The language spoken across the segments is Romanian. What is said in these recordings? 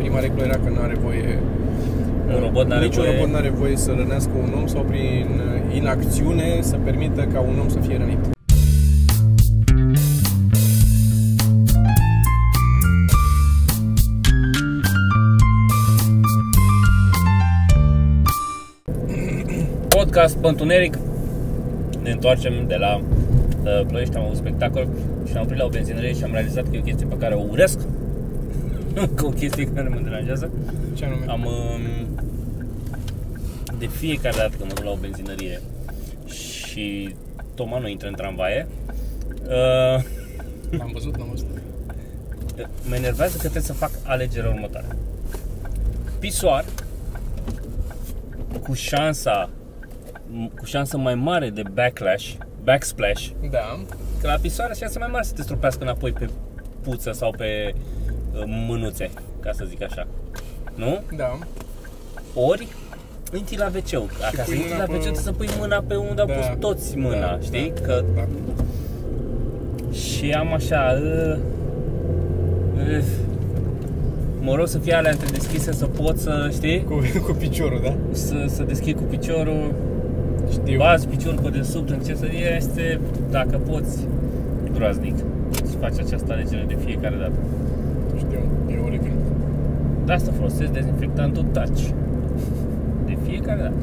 prima regulă era că nu are voie Un robot n-are niciun voie- robot nu are voie să rănească un om sau prin uh, inacțiune să permită ca un om să fie rănit. Podcast pe întuneric. Ne întoarcem de la uh, Ploiești, am avut spectacol și am oprit la o benzinărie și am realizat că e o chestie pe care o urăsc. Că o chestie care mă deranjează. Ce anume? Am um, de fiecare dată când mă duc la o benzinărie și Toma nu intră în tramvaie, uh, Am văzut, n-am văzut. mă enervează că trebuie să fac alegerea următoare. Pisoar cu șansa cu șansă mai mare de backlash, backsplash, Da. că la pisoare șansa mai mare să te stropească înapoi pe puță sau pe uh, mânuțe, ca să zic așa. Nu? Da. Ori intri la wc Ca să pui intri mâna la pe- wc trebuie să pui mâna pe unde au Da. pus toți mâna, Da, știi? da, Că Da. și am așa uh, uh, mă rog să fie alea întredeschise să pot să, știi? Cu, cu piciorul, da? Să, să deschid cu piciorul Știu. Bazi piciorul pe desubt, încerci să este, dacă poți, groaznic. Și faci această alegere de fiecare dată. Știu. E oribil. De asta folosesc dezinfectantul Touch. De fiecare dată.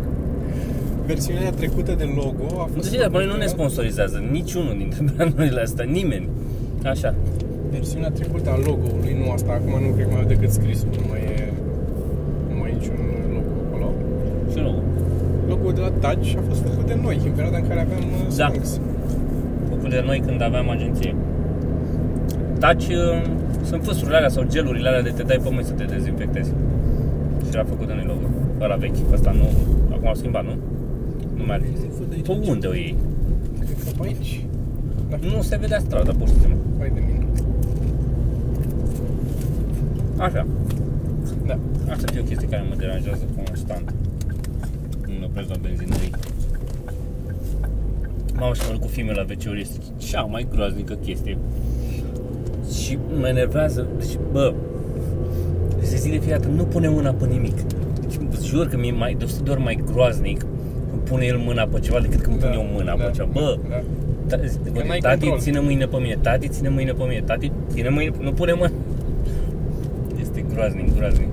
Versiunea trecută de logo a Nu fost... știu, dar noi nu ne făcută- sponsorizează niciunul dintre brandurile astea, nimeni. Așa. Versiunea trecută a logo-ului, nu asta, acum nu cred că mai au decât scrisul, nu mai e, nu mai e niciun logo acolo. Și nu. Logo-ul de la Touch a fost făcut de noi, în perioada în care aveam uh, Da. Spanx. Făcut de noi când aveam agenție. Touch uh, sunt fâsurile alea sau gelurile alea de te dai pe mâini să te dezinfectezi. Și era făcut de noi logo. Ăla vechi. Ăsta nu. Acum au schimbat, nu? Nu mai are. Pe unde o iei? Cred că pe aici. Da. Nu se vedea strada, pur și simplu. Hai de mine. Așa. Da. Asta e o chestie care mă deranjează constant. Când mă opresc la benzinării. Mamă, și mă duc cu filme la wc este cea mai groaznică chestie. Și mă enervează. Deci, bă, se zic de fiecare dată, nu pune mâna pe nimic. Deci, îți jur că mi-e mai, de 100 de ori mai groaznic când pune el mâna pe ceva decât când pun eu mâna pe ceva. Bă, Da. Ta- bă, n-ai tati control. ține mâine pe mine, tati ține mâine pe mine, tati ține mâine, nu pune mâna. Este groaznic, groaznic.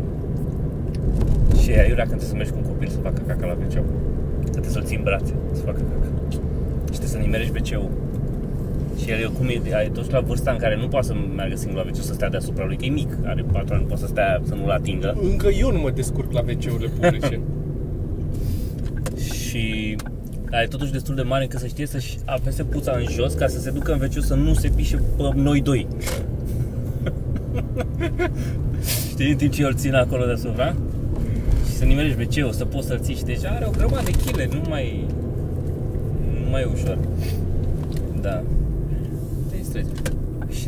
Și e aiurea când trebuie să mergi cu un copil să facă caca la wc Că trebuie să-l ții în brațe să facă caca. Și trebuie să nimerești wc Și el, cum e, e tot la vârsta în care nu poate să meargă singur la wc să stea deasupra lui, că e mic, are 4 ani, nu poate să stea, să nu-l atingă. Încă eu nu mă descurc la WC-urile publice. și are totuși destul de mare încât să știe să-și apese puța în jos ca să se ducă în wc să nu se pișe pe noi doi. Știi, în timp ce eu îl țin acolo deasupra și să nimerești wc să poți să-l ții și deci are o grămadă de chile, nu mai nu mai e ușor. Da.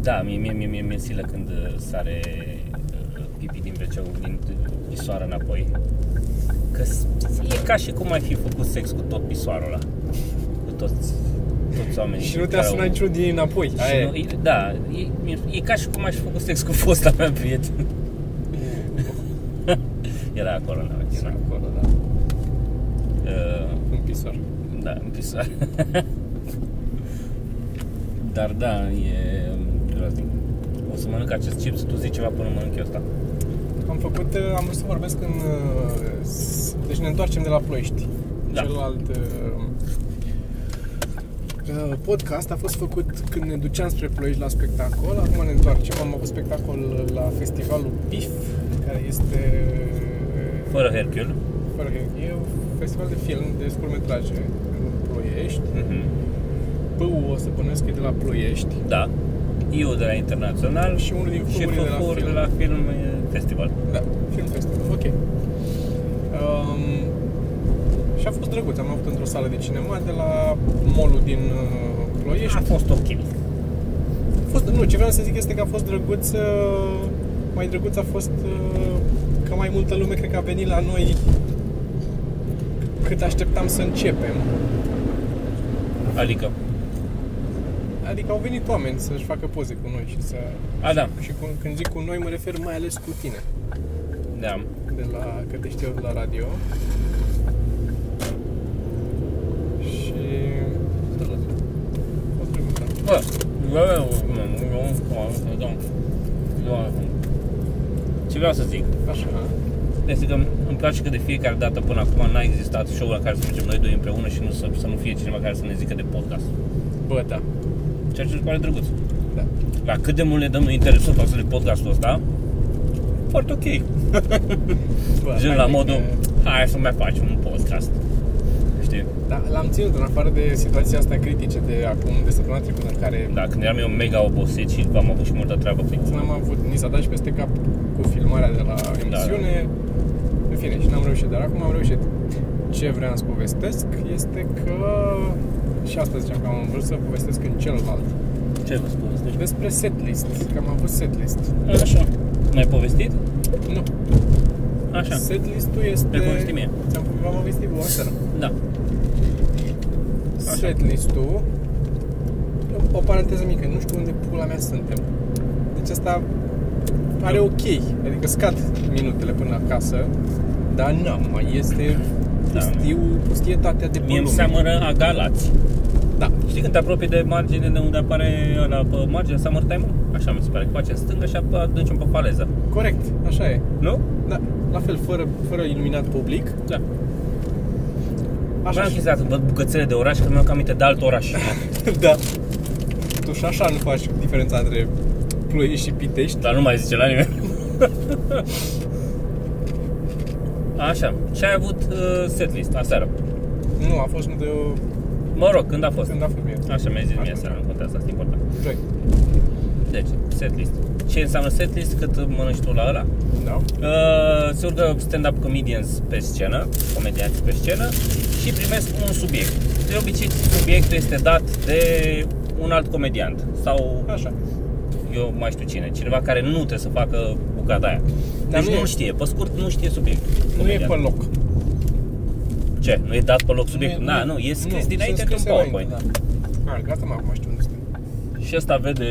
Te distrezi. Și da, mie, mie, mie, mie, mie silă când uh, sare uh, pipi din wc din pisoară înapoi. Că s- e ca și cum ai fi făcut sex cu tot pisoarul ăla. Cu toți, toți oamenii. și nu te-a care au- sunat niciunul din ei înapoi. și Aia nu, e. e, da, e, e, e ca și cum aș fi făcut sex cu fosta mea prieten. Era acolo, la Era acolo, da. Uh, În pisor. da, în pisoare. Dar da, e groaznic. O să mănânc acest chips, tu zici ceva până mănânc eu asta. Am făcut, uh, am vrut să vorbesc în... uh, s- Deci ne întoarcem de la Ploiești. Da. Celălalt uh, uh, podcast a fost făcut când ne duceam spre Ploiești la spectacol. Acum ne întoarcem. Am avut spectacol la festivalul PIF, care este... uh, Fără Hercule. Fără e un festival de film, de scurtmetraje în Ploiești. Mhm. PU o să bănuiesc că e de la Ploiești. Da. Eu de la Internațional Și unul din și făurile de la Făfuri film. de la Film e, Festival. Da, film festival, ok. Um, și a fost drăguț, am avut într-o sală de cinema de la mall din uh, Ploiești. A fost ok. A fost, nu, ce vreau să zic este că a fost drăguț, uh, mai drăguț a fost uh, că mai multă lume cred că a venit la noi cât așteptam să începem. Adică, Adică au venit oameni să-și facă poze cu noi și să... a da, Și cu, când zic cu noi mă refer mai ales cu tine. Da. de la, că te știu de la radio. Și... O preguntă. Bă, eu, eu, eu, eu, ce vreau să zic Așa. este că îmi place că de fiecare dată până acum n-a existat show la care să mergem noi doi împreună și nu să, să nu fie cineva care să ne zică de podcast. Bă, da. Ceea ce îmi pare drăguț. Da. La cât de mult ne dăm noi interesul față de podcastul ăsta, foarte ok. Bă, Gen hai la zic modul, că- hai să mai facem un podcast. Știi? Da, l-am ținut în afară de situația asta critice de acum, de săptămâna trecută, în care Da, când eram eu mega obosit și am avut și multă treabă prin n-am avut, ni s-a dat și peste cap cu filmarea de la emisiune. În fine, și n-am reușit, dar acum am reușit. Ce vreau să povestesc este că și asta ziceam că am vrut să povestesc în celălalt Ce vă spun? Deci, despre setlist, că am avut setlist. Așa. Mai povestit? Nu, Așa. setlistul este... Mi-ai povestit mie. Ți-am v-am povestit vouă seara. Da. Setlistul o paranteză mică, nu știu unde pula mea suntem. Deci asta are ok, adică scad minutele până acasă, dar nu, mai este Da. pustiu, pustietatea de pe Mie îmi lume. seamănă a Galați. Da, Știi când te apropii de margine de unde apare ăla pe margine Summertime? Așa mi se pare, că face în stânga și apoi ducem pe faleză. corect, așa e. Nu? Da, la fel, fără, fără iluminat public. Da. Așa Așa am și- chestia când văd bucățele de oraș, că mi-am cam aminte de alt oraș. da. Tu și așa nu faci diferența între Ploiești și Pitești. Dar nu mai zice la nimeni. Așa. Și ai avut uh, setlist aseară. Nu, a fost de Mă rog, când a fost? când a fost mie. Așa mi-ai zis mie Atunci. seara, nu contează, asta e important. Joi. Deci, setlist. Ce înseamnă setlist? Cât mănânci tu la ăla? Da? Uh, se urcă stand-up comedians pe scenă, comedianți pe scenă și primesc un subiect. De obicei, subiectul este dat de un alt comediant sau Așa. eu mai știu cine, cineva care nu trebuie să facă bucata aia. Dar Deci nu nu, e- știe, pe scurt nu știe subiectul. Nu e comediant. pe loc. Ce? Nu e dat pe loc subiectul? Nu e- Da, nu, e scris nu, dinainte sunt într-un scrise PowerPoint. înainte, Da. Ah, gata, mă, acum știu unde suntem. Și ăsta vede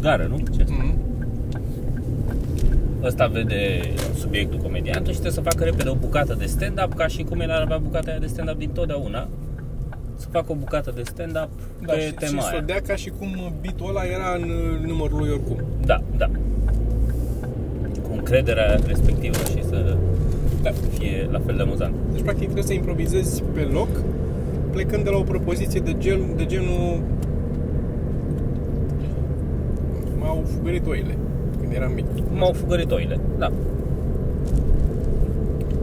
gară, nu? Ce? Mm. Ăsta vede subiectul comediantul și trebuie să facă repede o bucată de stand-up ca și cum el ar avea bucata aia de stand-up din totdeauna. Să facă o bucată de stand-up Da, pe și, și tema să o aia. dea ca și cum beat-ul ăla era în uh, numărul lui oricum. Da, da. Cu încrederea respectivă și să Da. fie la fel de amuzant. Deci, practic, trebuie să improvizezi pe loc, plecând de la o propoziție de, gel, de genul... M-au fugărit oile când eram mic. M-au fugărit oile, da.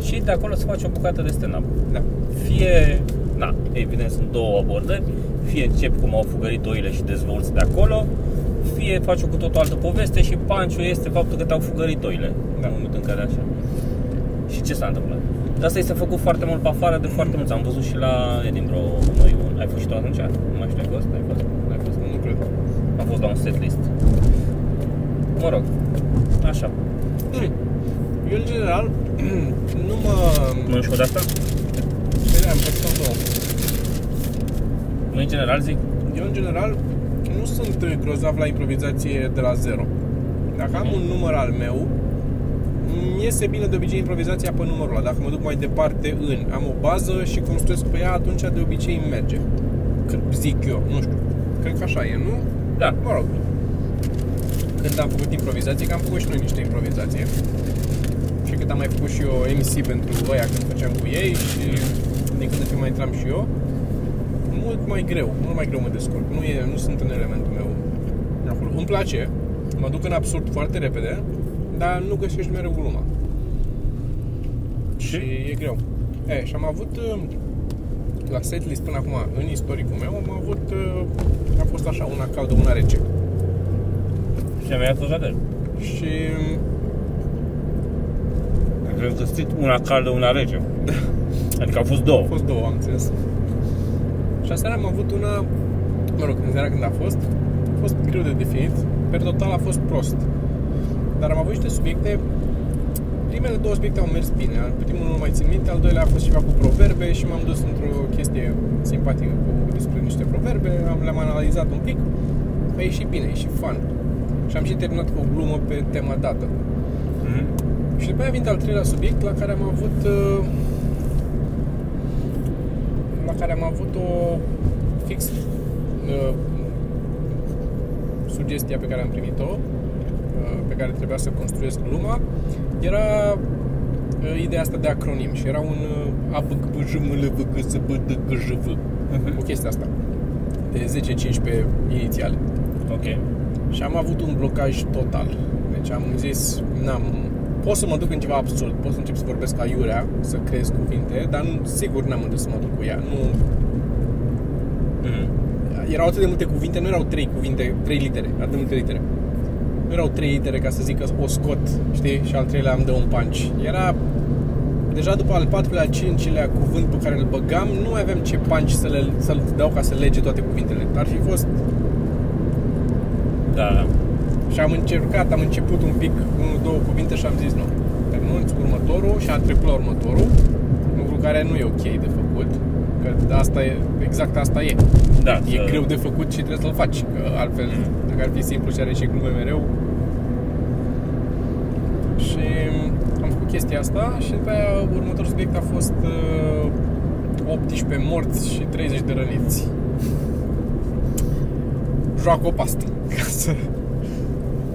Și de acolo să faci o bucată de stand-up. Da. Fie, na, evident sunt două abordări, fie începi cum au fugărit oile și dezvolți de acolo, fie faci o cu tot o altă poveste și panciul este faptul că te-au fugărit oile Da. în momentul în care așa. Și ce s-a întâmplat? De asta este făcut foarte mult pe afară de foarte mulți. Am văzut și la Edinburgh noi un... Ai fost și tu atunci? Nu mai știu, ai fost? Ai fost? Ai fost? Nu cred. Am fost la un setlist. Mă rog, așa. Mm. Eu, în general, nu mă... Mănânci o de asta? Bine, am făcut două. Nu în general zic? Eu, în general, nu sunt grozav la improvizație de la zero. Dacă am un număr al meu, îmi iese bine de obicei improvizația pe numărul ăla. Dacă mă duc mai departe în, am o bază și construiesc pe ea, atunci de obicei îmi merge. Că zic eu, nu știu. Cred că așa e, nu? Da. Mă rog. Când am făcut improvizație, că am făcut și noi niște improvizație. Și când am mai făcut și eu MC pentru ăia când făceam cu ei și din când în când mai intram și eu, mult mai greu, mult mai greu mă descurc. Nu, e, nu sunt în elementul meu acolo. Îmi place, mă duc în absurd foarte repede, dar nu găsești mereu gluma. Și e greu. E, și am avut uh, la setlist până acum, în istoricul meu, am avut, uh, a fost așa, una caldă, una rece. Și mi-a fost la fel. Și Am găsit una caldă, una rece. Adică au fost două. au fost două, am înțeles. Și aseară am avut una, mă rog, în seara când a fost, a fost greu de definit, per total a fost prost. Dar am avut niște subiecte, primele două subiecte au mers bine, primul nu mai țin minte, al doilea a fost ceva cu proverbe și m-am dus într-o chestie simpatică cu, despre niște proverbe, am, le-am analizat un pic, a ieșit bine, a ieșit fun. Și am și terminat cu o glumă pe tema dată. Mhm. Și după aia vine al treilea subiect la care am avut uh, la care am avut o fix uh, sugestia pe care am primit-o uh, pe care trebuia să construiesc gluma era uh, ideea asta de acronim și era un uh, ABCBJMLVGSBDGJV Mhm. o chestie asta de 10-15 inițiale Ok. și am avut un blocaj total. Deci am zis, n-am... Pot să mă duc în ceva absurd, pot să încep să vorbesc aiurea, să creez cuvinte, dar nu, sigur n-am unde să mă duc cu ea. Nu, Mhm. erau atât de multe cuvinte, nu erau trei cuvinte, trei litere, atât de multe litere. Nu erau trei litere ca să zic că o scot, știi, și al treilea am dă un punch. Era deja după al patrulea, al cincilea cuvânt pe care îl băgam, nu mai aveam ce punch să le, să-l dau ca să lege toate cuvintele. Ar fi fost Da. Și am încercat, am început un pic, unul, două cuvinte și am zis nu. Renunț cu următorul și am trecut la următorul, lucru care nu e ok de făcut, că asta e, exact asta e. Da, E să- greu de făcut și trebuie să-l faci, că altfel, Mm. dacă ar fi simplu și are și glume mereu. Și am făcut chestia asta și după aia următorul subiect a fost uh, 18 morți și 30 de răniți. Joacă o pastă, ca să,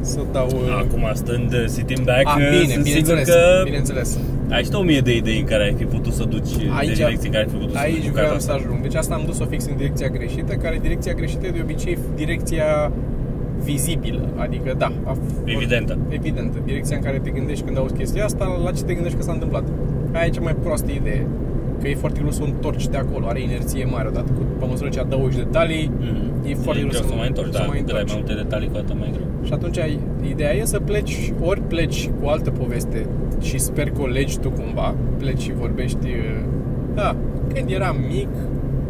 să dau... uh, Acum stând, uh, sitting back, a, uh, bine, sunt sigur bineînțeles, că bineînțeles. ai și tu o mie de idei în care ai fi putut să duci, Aici- de direcții în care ai fi putut să Aici duci vreau bucata să asta. ajung. Deci asta am dus-o fix în direcția greșită, care direcția greșită e de obicei direcția vizibilă, adică da, a f- Evidentă. evidentă, direcția în care te gândești când auzi chestia asta, la ce te gândești că s-a întâmplat. Aia e cea mai proastă idee, că e foarte greu să o întorci de acolo, are inerție mare, odată cu, pe măsură ce adaugi detalii, Mhm. E foarte greu greu să să mai întorci, să da, mai cât ai întorci. mai multe detalii, cu atât mai greu. Și atunci ai- ideea e să pleci, ori pleci cu altă poveste și sper că o legi tu cumva, pleci și vorbești, uh, da, când eram mic,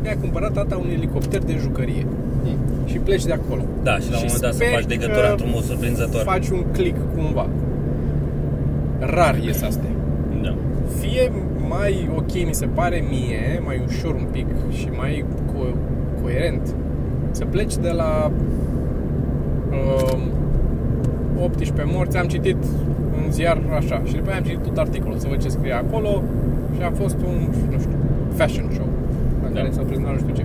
mi-a cumpărat tata un elicopter de jucărie. Și pleci de acolo. Da, și la un moment dat să sper faci legătura că într-un mod surprinzător. Faci un click cumva. Rar ies astea. Da. Fie mai ok mi se pare mie, mai ușor un pic și mai co- coerent să pleci de la uh, 18 morți, am citit în ziar așa și după aia am citit tot articolul să văd ce scrie acolo și a fost un, nu știu, fashion show la care Da. s-a prezentat nu știu ce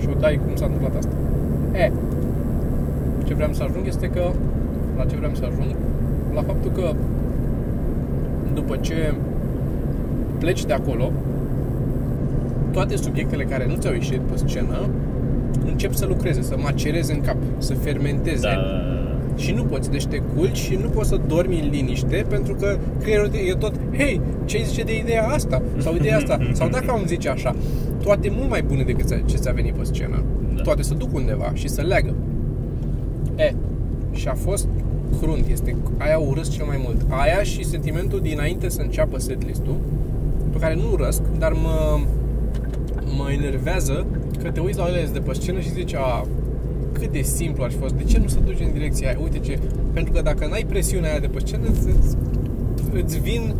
și o dai cum s-a întâmplat asta. E, ce vreau să ajung este că la ce vreau să ajung la faptul că după ce pleci de acolo, toate subiectele care nu ți-au ieșit pe scenă încep să lucreze, să macereze în cap, să fermenteze. Da. Și nu poți, deci te culci și nu poți să dormi în liniște pentru că creierul e tot Hei, ce zice de ideea asta? Sau ideea asta? Sau dacă am zice așa Toate mult mai bune decât ce ți-a venit pe scenă Da. Toate să duc undeva și să leagă E, și a fost crunt, este aia urăsc cel mai mult Aia și sentimentul dinainte să înceapă setlist-ul Pe care nu urăsc, dar mă, mă enervează că te uiți la ele de pe scenă și zici a, cât de simplu ar fi fost, de ce nu să duci în direcția aia? Uite ce, pentru că dacă n-ai presiunea aia de pe scenă, îți, îți, îți vin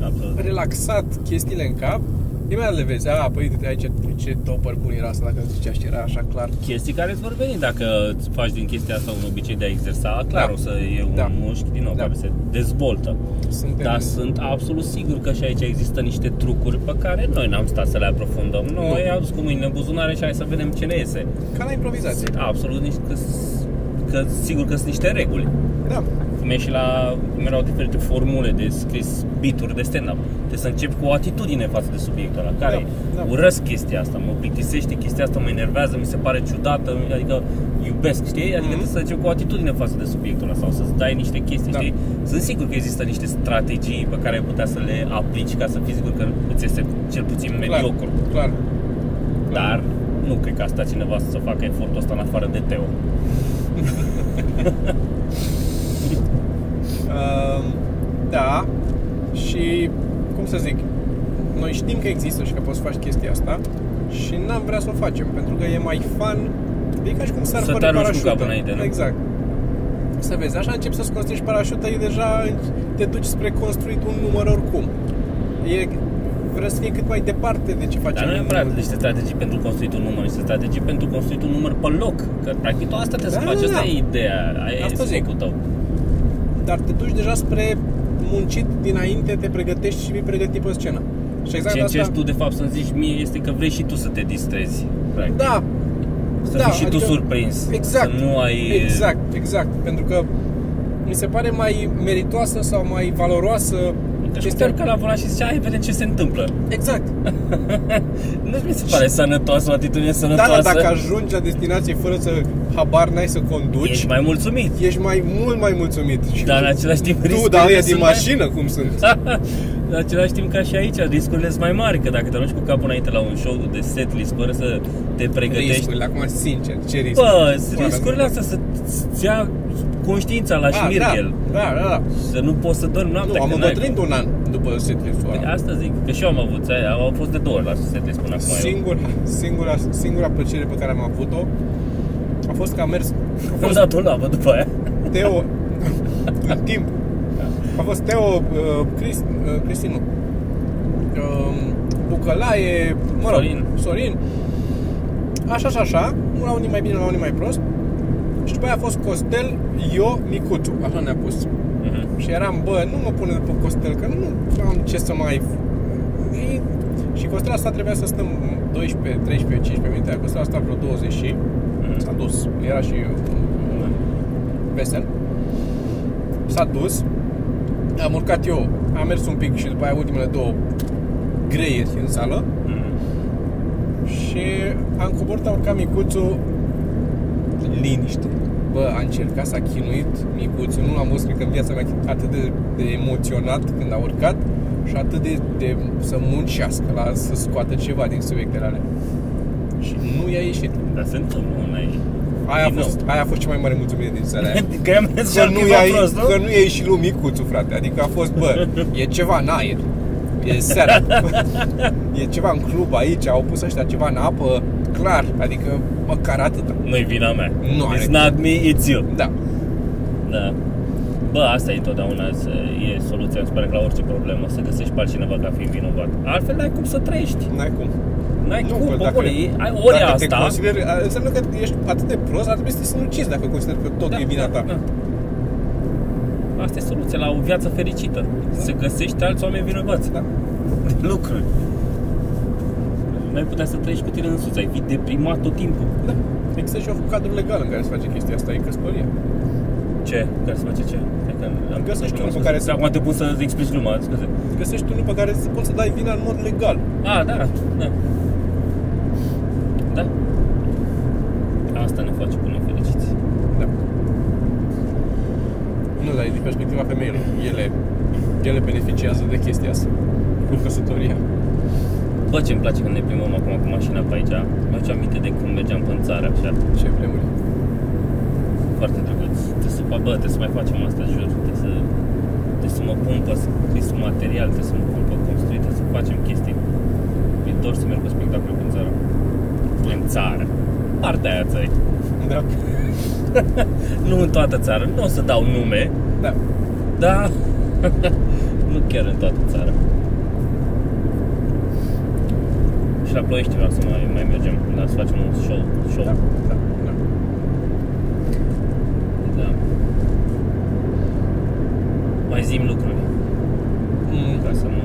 Absolut. relaxat chestiile în cap, imediat le vezi, a, păi uite aici ce topper bun era asta dacă îți zicea și era așa clar. Chestii care îți vor veni dacă îți faci din chestia asta un obicei de a exersa, clar Da. o să e un Da. mușchi din nou Da. care se dezvoltă. Suntem, Dar sunt absolut sigur că și aici există niște trucuri pe care noi n-am stat să le aprofundăm. Noi Nu. am dus cu mâinile în buzunare și hai să vedem ce ne iese. ca la improvizație. Sunt absolut niște, că, că sigur că sunt niște reguli. Da, Cum e și la, cum erau diferite formule de scris bituri de stand-up. Trebuie să încep cu o atitudine față de subiectul ăla, care Da, da. urăsc chestia asta, mă plictisește chestia asta, mă enervează, mi se pare ciudată, adică iubesc, știi? Adică Mhm. trebuie să încep cu o atitudine față de subiectul ăla sau să-ți dai niște chestii, Da. știi? Sunt sigur că există niște strategii pe care ai putea să le aplici ca să fii sigur că îți este cel puțin clar, mediocru. clar. Dar nu cred că a stat cineva să facă efortul ăsta în afară de Teo. Uh, da, și cum să zic, noi știm că există și că poți să faci chestia asta și n-am vrea să o facem, pentru că e mai fun, e ca și cum sar Să fără te arunci cu parașută. capul înainte, nu? Exact. Să vezi, așa începi să-ți construiești parașuta, e deja te duci spre construit un număr oricum. E, vrea să fie cât mai departe de ce facem. Dar nu în- neapărat niște strategii pentru construit un număr, niște strategii pentru construit un număr pe loc. Că practic tu asta trebuie Da, să faci, da, asta da. e ideea, aia Asta e zic. scopul tău. Dar te duci deja spre muncit dinainte, te pregătești și vii pregătit pe scenă. Și exact Ce asta... încerci tu de fapt să-mi zici mie este că vrei și tu să te distrezi. Practic. Da, Să da, fii și tu adică- surprins. exact. Să nu ai... Exact, exact. Pentru că mi se pare mai meritoasă sau mai valoroasă Că chestia... că la volan și zicea, hai vedem ce se întâmplă. Exact. Nu mi se pare sănătoasă, o atitudine Da, sănătoasă. da, dacă ajungi la destinație fără să habar n-ai să conduci, Ești mai mulțumit. ești mai mult mai mulțumit. Și Dar în același timp tu, riscurile dar ăia din sunt mai- mașină cum sunt. în același timp ca și aici, riscurile sunt mai mari, că dacă te arunci cu capul înainte la un show de setlist fără să te pregătești, Riscurile, acum sincer, ce riscuri? Bă, Până riscurile la- astea să-ți ia conștiința la Ah, șmirghel. Da, da, da. da. Să nu poți să dormi noaptea. Nu, am că n-ai îmbătrânit un an după setlist-ul Păi ăla. Asta zic, că și eu am avut, aia, au fost de două ori la setlist până acum. eu. Singura, singura, singura plăcere pe care am avut-o a fost că am mers a Am fost dat o lavă după aia. Teo în timp. A fost Teo, uh, Crist, uh, Cristin, nu. Uh, Bucălaie, mă rog, Sorin. Sorin. Așa și așa, la unii mai bine, la unii mai prost. Și după aia a fost Costel, eu, Micuțu, așa ne-a pus. Mhm. Și eram, bă, nu mă pune după Costel, că nu am ce să mai... E- Și Costel asta trebuia să stăm 12, 13, 15 minute. Costel asta vreo 20 și Mhm. s-a dus. Era și uh, vesel. S-a dus. Am urcat eu. Am mers un pic și după aia ultimele două greieri în sală. Mhm. Și am coborât, a urcat micuțul liniște. Bă, a încercat, s-a chinuit micuțul, nu l-am văzut, cred că în viața mea atât de, de emoționat când a urcat și atât de, de să muncească la să scoată ceva din subiectele alea. Și nu i-a ieșit. Dar se întâmplă, nu ai... Aia a, Din fost, aia a fost cea mai mare mulțumire din seara aia. Că am mers Că nu, i i-a, prost, nu? că nu i-a ieșit lui micuțul, frate. Adică a fost, bă, e ceva în aer. E seara. e ceva în club aici, au pus ăștia ceva în apă, clar. Adică, măcar atâta. Nu-i vina mea. Nu are It's not me, it's you. Da. Da. Bă, asta e întotdeauna, să, e soluția, îmi pare că la orice problemă, să găsești pe altcineva ca fiind vinovat. Altfel n-ai cum să trăiești. N-ai cum. N-ai Nu, cum, că bă, dacă- bune, e- ai ori dacă asta... te consideri, a- înseamnă că ești atât de prost, ar trebui să te sinucizi dacă consideri că tot e vina ta. Da. Asta e soluția la o viață fericită. Să găsești alți oameni vinovați Da. de lucruri. Nu ai putea să trăiești cu tine însuți, ai fi deprimat tot timpul. da. Există și un cadru legal în care se face chestia asta, e căsătoria. Ce? Care se face ce? Hai că am Găsești am unul pe spus- care să- Acum te pun să explici gluma, scuze. Găsești unul pe care să poți să dai vina în mod legal. Ah, da, da. Da. Asta ne face pe noi fericiți. Da. Nu, dar e din perspectiva femeilor. Ele, ele beneficiază de chestia asta. Cu căsătoria. Bă, ce-mi place când ne plimbăm acum cu mașina pe aici. Mă aduce aminte de când mergeam pe țară, așa. Ce vremuri. Foarte drăguț. Trebuie să, fac- bă, trebuie să mai facem asta, jur. Trebuie să, trebuie să mă pun pe scris un material, trebuie să mă pun pe construit, trebuie să facem chestii. Mi-e dor să merg pe spectacol în țară. În țară. Partea aia țării. Da. Nu în toată țara. Nu o să dau nume, Da. dar nu chiar în toată țara. Și la Ploiești vreau să mai, mai mergem, dar să facem un show. show. Da. Da. da. Da. Mai zim lucruri, Mm. ca să nu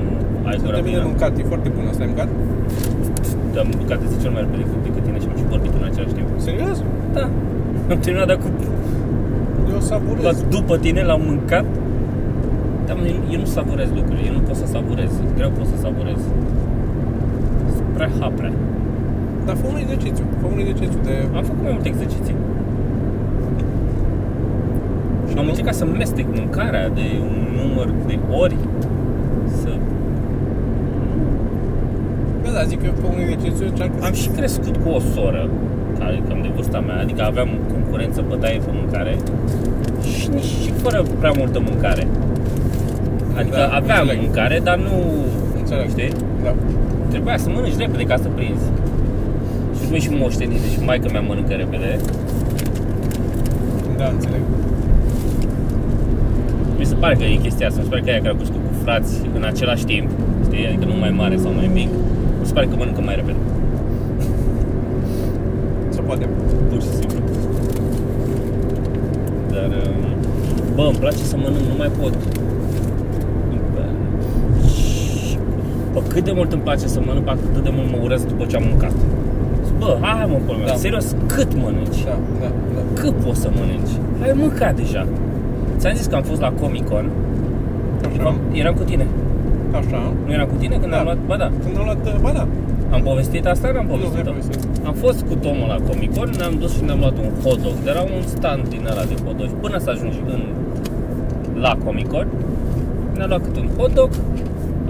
ai Să gura termine plină. mâncat, e foarte bun asta, ai mâncat? Am mâncat de cel mai repede decât tine și am și vorbit în același timp. Serios? Da. Am terminat de acum Eu savurez. Dar după tine l-am mâncat Dar eu, eu nu savurez lucruri, eu nu pot să savurez Greu pot să savurez Sunt prea haprea Dar fă un exercițiu. Fă un exercițiu de... Am făcut mai multe exerciții Și am încercat să mestec mâncarea de un număr de ori Să... Da, da, zic că fă un exercițiu, încearcă Am și crescut cu o soră care e cam de vârsta mea, adică aveam concurență, bătaie pe mâncare și nici și fără prea multă mâncare. Adică Da, aveam înțeleg. mâncare, dar nu, Înțeleg. știi? Da. Trebuia să mănânci repede ca să prinzi. Și nu și moștenit, deci maica mea mănâncă repede. Da, înțeleg. Mi se pare că e chestia asta, mi se pare că aia care a crescut cu frați în același timp, știi? Adică nu mai mare sau mai mic, mi se pare că mănâncă mai repede. Se poate. Pur și simplu. Dar, um, bă, îmi place să mănânc, nu mai pot. Cât de mult îmi place să mănânc, atât de mult mă urăsc după ce am mâncat. Zic, Bă, hai mă, până Da. serios, cât mănânci? Da, da, da. Cât poți să mănânci? Ai mâncat deja. Ți-am zis că am fost la Comic Con, Așa, eram cu tine. așa. Nu eram cu tine când Da. am luat? Ba da. Când am luat, ba da. Am povestit asta? N-am Nu, povestit mi-ai povestit. Am fost cu Tomul la Comic Con, ne-am dus și ne-am luat un hot dog. Era un stand din ăla de hot dog. Până să ajungi în, la Comic Con, ne-am luat câte un hot dog,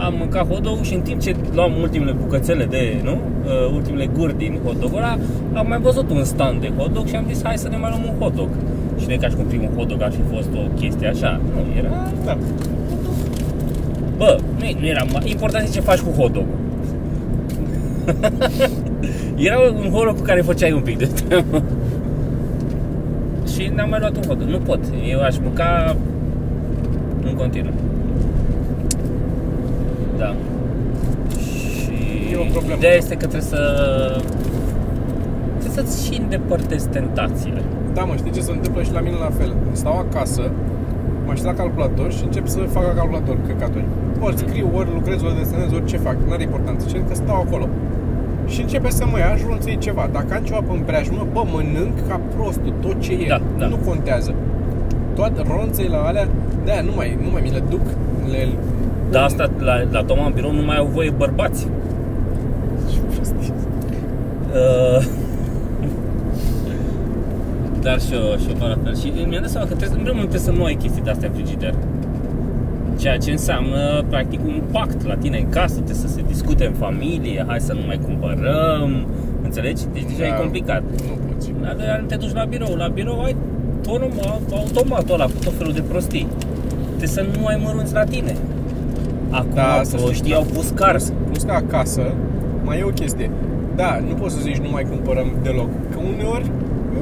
am mâncat hot dog și în timp ce luam ultimele bucățele de, nu? Uh, ultimele guri din hot dog ăla, am mai văzut un stand de hot dog și am zis hai să ne mai luăm un hot dog. Și nu e ca și cum primul hot dog ar fi fost o chestie așa. Nu, era Da. Bă, nu, nu era important e ce faci cu hot dog. era un hot dog cu care făceai un pic de treabă. Și ne-am mai luat un hot dog. Nu pot. Eu aș mânca în continuu. Da. Și E o problemă. ideea este că trebuie să trebuie să-ți și îndepărtezi tentațiile. Da, mă, știi ce se întâmplă și la mine la fel. Stau acasă, mă aștept la calculator și încep să fac la calculator căcaturi. Ori scriu, ori lucrez, ori desenez, ori ce fac. N-are importanță. Ce că stau acolo. Și începe să mă ia și să iei ceva. Dacă am ceva pe preajmă, bă, mănânc ca prostul tot ce e. Da, da. Nu contează. Toate ronțele alea, de nu mai, nu mai mi le duc. Le... Dar asta la, la Toma în birou nu mai au voie bărbați. Ce prostie. Uh, Dar și eu, și eu fac la fel. Și mi-am dat seama că trebuie, în primul rând trebuie să nu ai chestii de astea în frigider. Ceea ce înseamnă, practic, un pact la tine în casă, trebuie să se discute în familie, hai să nu mai cumpărăm, înțelegi? Deci deja Da. e complicat. Nu poți. Dar nu te duci la birou, la birou ai tonul, automatul ăla cu tot felul de prostii. Trebuie să nu ai mărunți la tine. Acum Da, da, să știi, proștii da. au pus cars. Plus că acasă mai e o chestie. Da, nu poți să zici nu mai cumpărăm deloc. Că uneori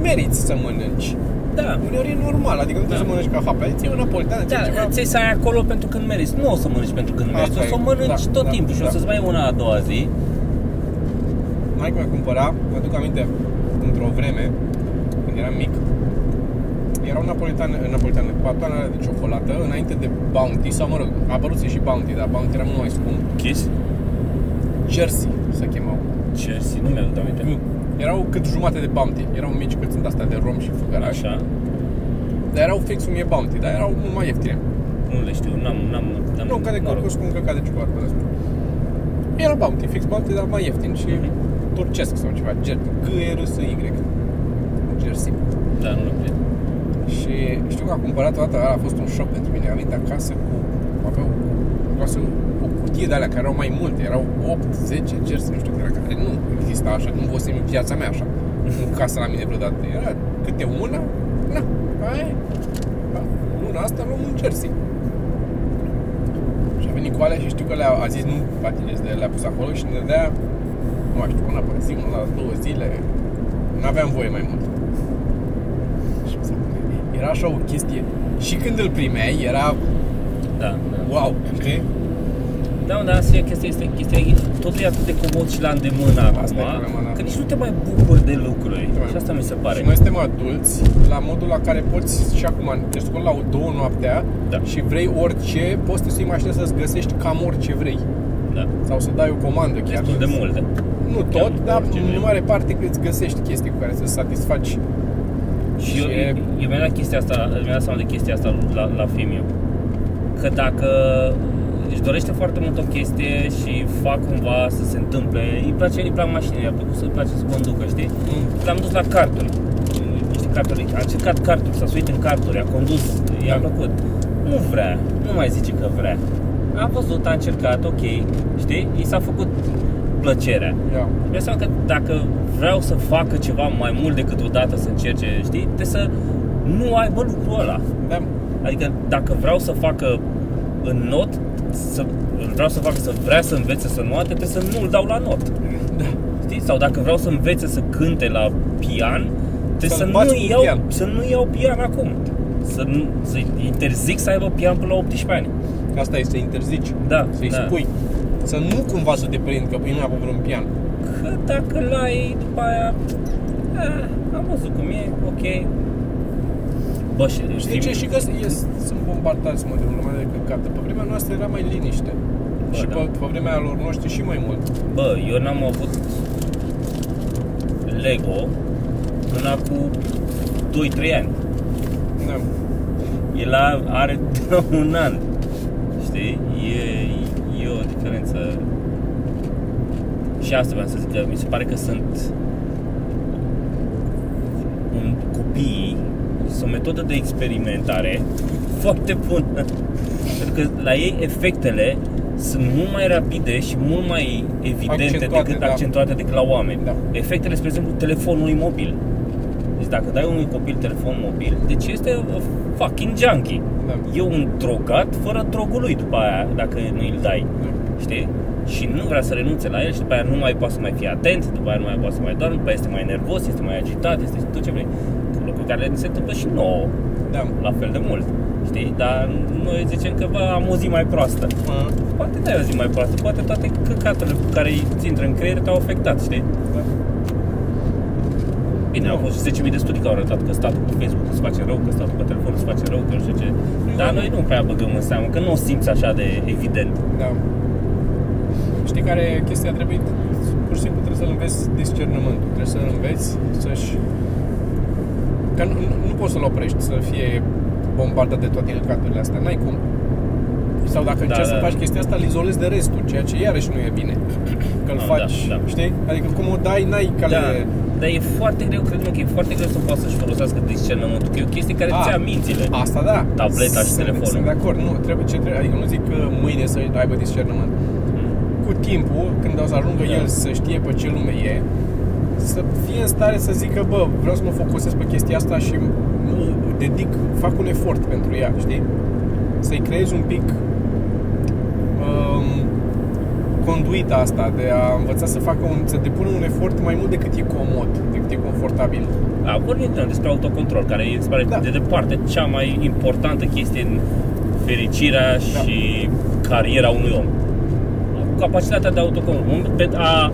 meriți să mănânci. Da. Uneori e normal, adică nu trebuie Da. să mănânci ca hape. Ți una politană, ți Da, ceva. ți să ai acolo pentru când meriți. Nu o să mănânci pentru când Asta meriți, o să o e. mănânci Da, tot da, timpul și o da. să-ți mai iei una a doua zi. Mai mi-a cumpărat, mă duc aminte, într-o vreme, când eram mic, era un napolitan, napolitan, patoane alea de ciocolată, înainte de Bounty, sau mă rog, a apărut și Bounty, dar Bounty era mult mai scump. Kiss? Jersey se chemau. Chelsea, nu mi-aduc aminte. Nu, erau cât jumate de Bounty. Erau mici cât sunt astea de rom și făgăraș. Așa, Dar erau fix cum e Bounty, dar erau mult mai ieftine. nu le știu, n-am, n-am, n-am Nu, ca de noroc. cocos cu un căcat de ciocolată. pe restul. Era Bounty, fix Bounty, dar mai ieftin și Mhm. turcesc sau ceva. Jer, G, R, S, Y. Jersey. Da, nu le cred. Și știu că a cumpărat o dată, ăla a fost un shock pentru mine. A venit acasă cu, avea o, acasă, o cutie de alea care erau mai multe, erau 8, 10 jersey, nu știu care, care nu exista așa, nu văzusem în viața mea așa. În casă la mine vreodată. Era câte una, na, aia e. Da, Luna asta luăm un jersey. Și a venit cu alea și știu că le-a a zis nu patinez de le-a pus acolo și ne dea, nu mai știu, una pe zi, una la două zile. N-aveam voie mai mult. Și mi s-a părut- era așa o chestie. Și când îl primeai, era Da, da. wow, știi? Da, mă, dar asta e chestia, este chestia, totul e atât de comod și la îndemână Asta e acum, problema, da. că nici nu te mai bucuri de lucruri. te mai Și asta mi se pare. Și noi suntem adulți la modul la care poți și acum te scoli la două noaptea Da. și vrei orice, poți să te sui mașină să-ți găsești cam orice vrei. Da. Sau să dai o comandă chiar. Destul de multe. Nu tot, Chiar dar orice în vrei. mare parte că îți găsești chestii cu care să satisfaci. Și eu, Și- eu mi-am dat chestia asta, mi-am dat seama de chestia asta la, la Fimiu. Că dacă își dorește foarte mult o chestie și fac cumva să se întâmple, îi place, îi plac mașinile, i-a plăcut să îi place să conducă, știi? Mm. L-am dus la carturi. Niște carturi, a încercat carturi, s-a suit în carturi, a condus, i-a Da. plăcut. Nu vrea, nu mai zice că vrea. A văzut, a încercat, ok, știi? I s-a făcut plăcerea. Ia. Mi seama că dacă vreau să facă ceva mai mult decât o dată să încerce, știi, trebuie să nu aibă lucrul ăla. Da, Adică dacă vreau să facă în not, să, vreau să facă să vrea să învețe să noate, trebuie să nu-l dau la not. da. Știi? Sau dacă vreau să învețe să cânte la pian, trebuie Să-l să, bați nu cu iau, pian. să nu iau pian acum. Să, nu, să interzic să aibă pian până la 18 ani. Asta e să interzici. Da, Să-i da. spui. Să nu cumva să te prind că pui mâna pe vreun pian. Că dacă l-ai, după aia, a, am văzut cum e, ok. Bă, și Știi ce? Și că e, sunt bombardați mă, de un lumea de căcată. Pe vremea noastră era mai liniște. Bă, și da. pe, pe vremea lor noștri și mai mult. Bă, eu n-am avut Lego până cu 2-3 ani. Da. El a- are de un an. Știi? E, e o diferență. Și asta vreau să zic că mi se pare că sunt un copii sunt o metodă de experimentare foarte bună. Pentru că la ei efectele sunt mult mai rapide și mult mai evidente Accentuate, decât da. accentuate decât la oameni. Da. Efectele, spre exemplu, telefonului mobil. Deci dacă dai unui copil telefon mobil, deci este o fucking junkie. Da. E un drogat fără drogul lui după aia, dacă nu îl dai. Da. Știi? Și nu vrea să renunțe la el și după aia nu mai poate să mai fie atent, după aia nu mai poate să mai doarme, după aia este mai nervos, este mai agitat, este tot ce vrei. Lucruri care ne se întâmplă și nouă, Da. la fel de mult. Știi? Dar noi zicem că bă, am o zi mai proastă. Mă, Poate n-ai o zi mai proastă, poate toate căcaturile care îți intră în creier te-au afectat, știi? da. Bine, au Nu. fost 10.000 de studii care au arătat că statul pe Facebook îți face rău, că statul pe telefon îți face rău, că nu știu ce. Dar noi nu prea băgăm în seamă, că nu o simți așa de evident. Da. Știi care e chestia? Trebuie, pur și simplu trebuie să-l înveți discernământul. Trebuie să-l înveți să-și... Că nu, nu, nu poți să-l oprești să fie bombardat de toate căcaturile astea. N-ai cum. Sau dacă Da, încerci da. să faci chestia asta, îl izolezi de restul, ceea ce iarăși nu e bine. Că îl Ah, faci, da, da. știi? Adică cum o dai, n-ai cale... Da, dar e foarte greu, cred că e foarte greu să poată să-și folosească discernământul, că e o chestie care Ah. îți ia mințile. Asta da. Tableta și Sunt- telefonul. Sunt de acord. Nu, trebuie ce trebuie. Adică nu zic că mâine să aibă discernământ. Cu timpul, când o să ajungă Da. el să știe pe ce lume e, să fie în stare să zică, bă, vreau să mă focusez pe chestia asta și mă dedic, fac un efort pentru ea, știi? Să-i creezi un pic um, conduita asta de a învăța să facă un, să depună un efort mai mult decât e comod, decât e confortabil. Da, vorbim de- despre autocontrol, care e, se pare Da. de departe cea mai importantă chestie în fericirea Da. și cariera unui om. Capacitatea de autocontrol, pe a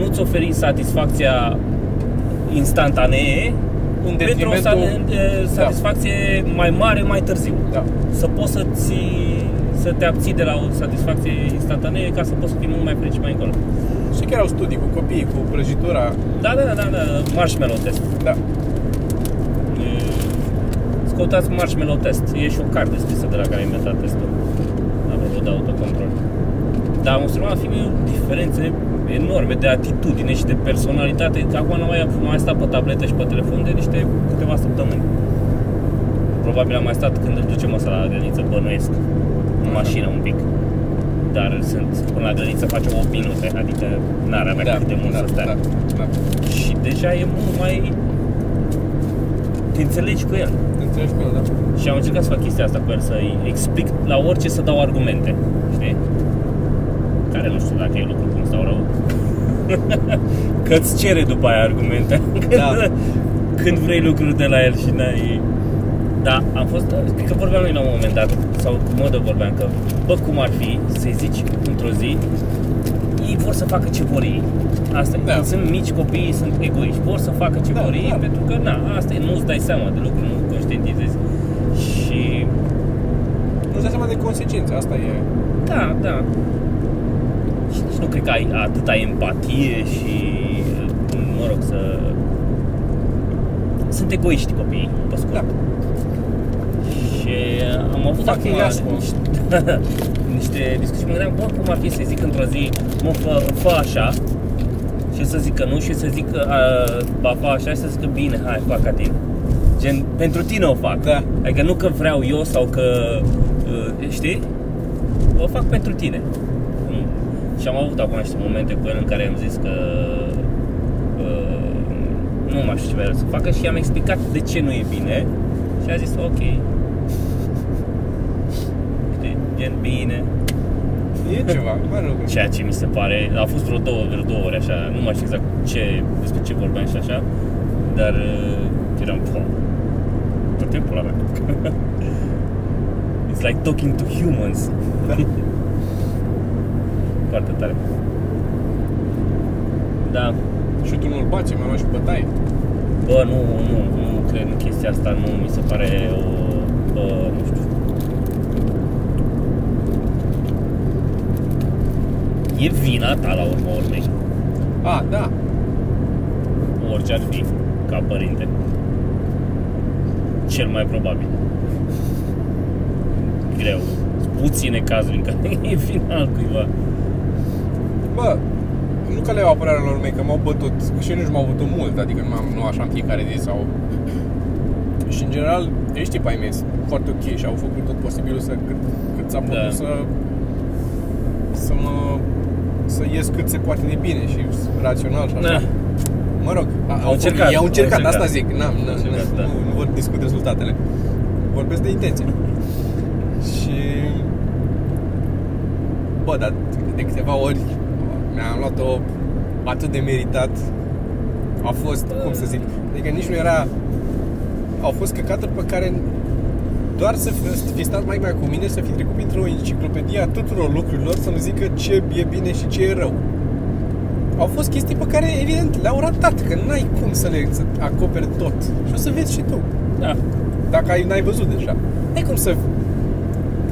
nu-ți oferi satisfacția instantanee În pentru o sa- detrimentul- de- satisfacție mai mare mai târziu. Da. Să poți să, ți, să te abții de la o satisfacție instantanee ca să poți să fii mult mai fericit mai încolo. Și chiar au studii cu copiii, cu prăjitura. Da, da, da, da, da, marshmallow test. Da. Să căutați Marshmallow Test. E și o carte scrisă de la care a inventat testul. Apropo de autocontrol. Dar am observat la film diferențe enorme de atitudine și de personalitate. Că acum nu mai, mai stat pe tabletă și pe telefon de niște câteva săptămâni. Probabil am mai stat când îl ducem ăsta la grădiniță, bănuiesc. În Așa. mașină un pic. Dar sunt, până la grădiniță face 8 minute, adică n-ar avea cât de mult da, să stea. da, da. Și deja e mult mai... Te înțelegi cu el. Te înțelegi cu el, da? Și am încercat să fac chestia asta cu el, să-i explic la orice să dau argumente, știi? Care nu știu dacă e lucru cum stau rău. Că îți cere după aia argumente. Când, Da. când vrei lucruri de la el și n-ai... Da, am fost, cred că vorbeam noi la un moment dat, sau cu modă vorbeam că, bă, cum ar fi să-i zici într-o zi, ei vor să facă ce vor ei. Asta e. Da. Când sunt mici copii, sunt egoiști, vor să facă ce Da, vor ei, da. pentru că, na, asta e, nu-ți dai seama de lucru, nu conștientizezi. Și Nu-ți dai seama de consecințe, asta e... da, da. Și nici nu cred că ai atâta empatie și, mă rog, să... Sunt egoiști copiii, pe scurt. Da. Și am avut acum Fucking asshole. niște, niște discuții. Mă gândeam, bă, cum ar fi să zic într-o zi, mă, fă, fă așa, și să zică nu și să zică, a, ba, fă așa și să zică, bine, hai, fac ca tine. Gen, pentru tine o fac. Da. Adică nu că vreau eu sau că, uh, știi? O fac pentru tine. Mm. Și am avut acum niște momente cu el în care am zis că uh, nu mai știu ce vrea să facă și i-am explicat de ce nu e bine și a zis ok. Știi? Gen bine. E ceva, mă rog. Ceea ce mi se pare, a fost vreo două, vreo două ori așa, nu mai știu exact ce, despre ce vorbeam și așa, dar uh, eram, pă, tot timpul la mea. It's like talking to humans. Da. Foarte tare. Da, Și tu nu-l bați, mai luat și bătaie. Bă, nu, nu, nu cred în chestia asta, nu mi se pare o, bă, nu știu. E vina ta la urma urmei, A, da. orice ar fi, ca părinte. Cel mai probabil. Greu. Puține cazuri în care e vina al cuiva. Bă, nu că le iau apărarea lor mei, că m-au bătut și eu nici m-au bătut mult, adică nu, am, nu așa în fiecare zi sau... Și în general, ei știi, pai mei sunt foarte ok și au făcut tot posibilul să, cât, cât s-a putut Da. să, să mă să ies cât se poate de bine și rațional și așa. Da. Mă rog, a- Au încercat, Ei au încercat, au încercat. asta zic. N-am, n- Au încercat, n- da. nu, nu vă discut rezultatele. Vorbesc de intenție. și... Bă, dar de câteva ori mi-am luat-o atât de meritat. A fost, cum să zic, adică nici nu era... Au fost căcaturi pe care doar să fi- să fi stat mai mai cu mine, să fi trecut printr-o enciclopedie a tuturor lucrurilor, să-mi zică ce e bine și ce e rău. Au fost chestii pe care, evident, le-au ratat, că n-ai cum să le să acoperi tot. Și o să vezi și tu, Da. dacă ai, n-ai văzut deja. N-ai cum să...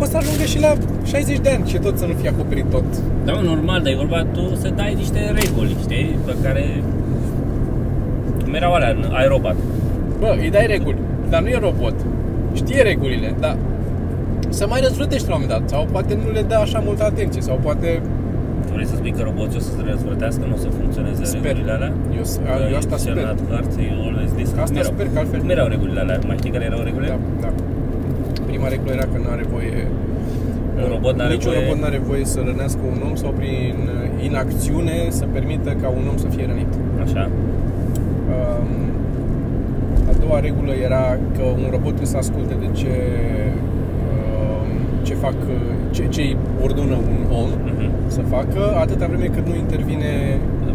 Poți să ajungă și la 60 de ani și tot să nu fie acoperit tot. Da, mă, normal, dar e vorba tu să dai niște reguli, știi, pe care... Cum erau alea în aerobat. Bă, îi dai reguli, dar nu e robot. Știe regulile, dar să mai răzvrătești la un moment dat. Sau poate nu le dă așa multă atenție. Sau poate... Tu vrei să spui că roboții o să se răzvrătească, nu o să funcționeze Sper. regulile alea? Eu, eu asta It's sper. not hard, you always this. Asta Cum erau? sper că altfel... Cum erau regulile alea? Mai știi care erau regulile? Da, da. Prima regulă era că nu are voie Un robot n-are Niciun voie- robot nu are voie să rănească un om sau prin inacțiune să permită ca un om să fie rănit. Așa. Um, a doua regulă era că un robot trebuie să asculte de ce um, ce fac ce, ce îi ordonă un om Mhm. să facă, atâta vreme cât nu intervine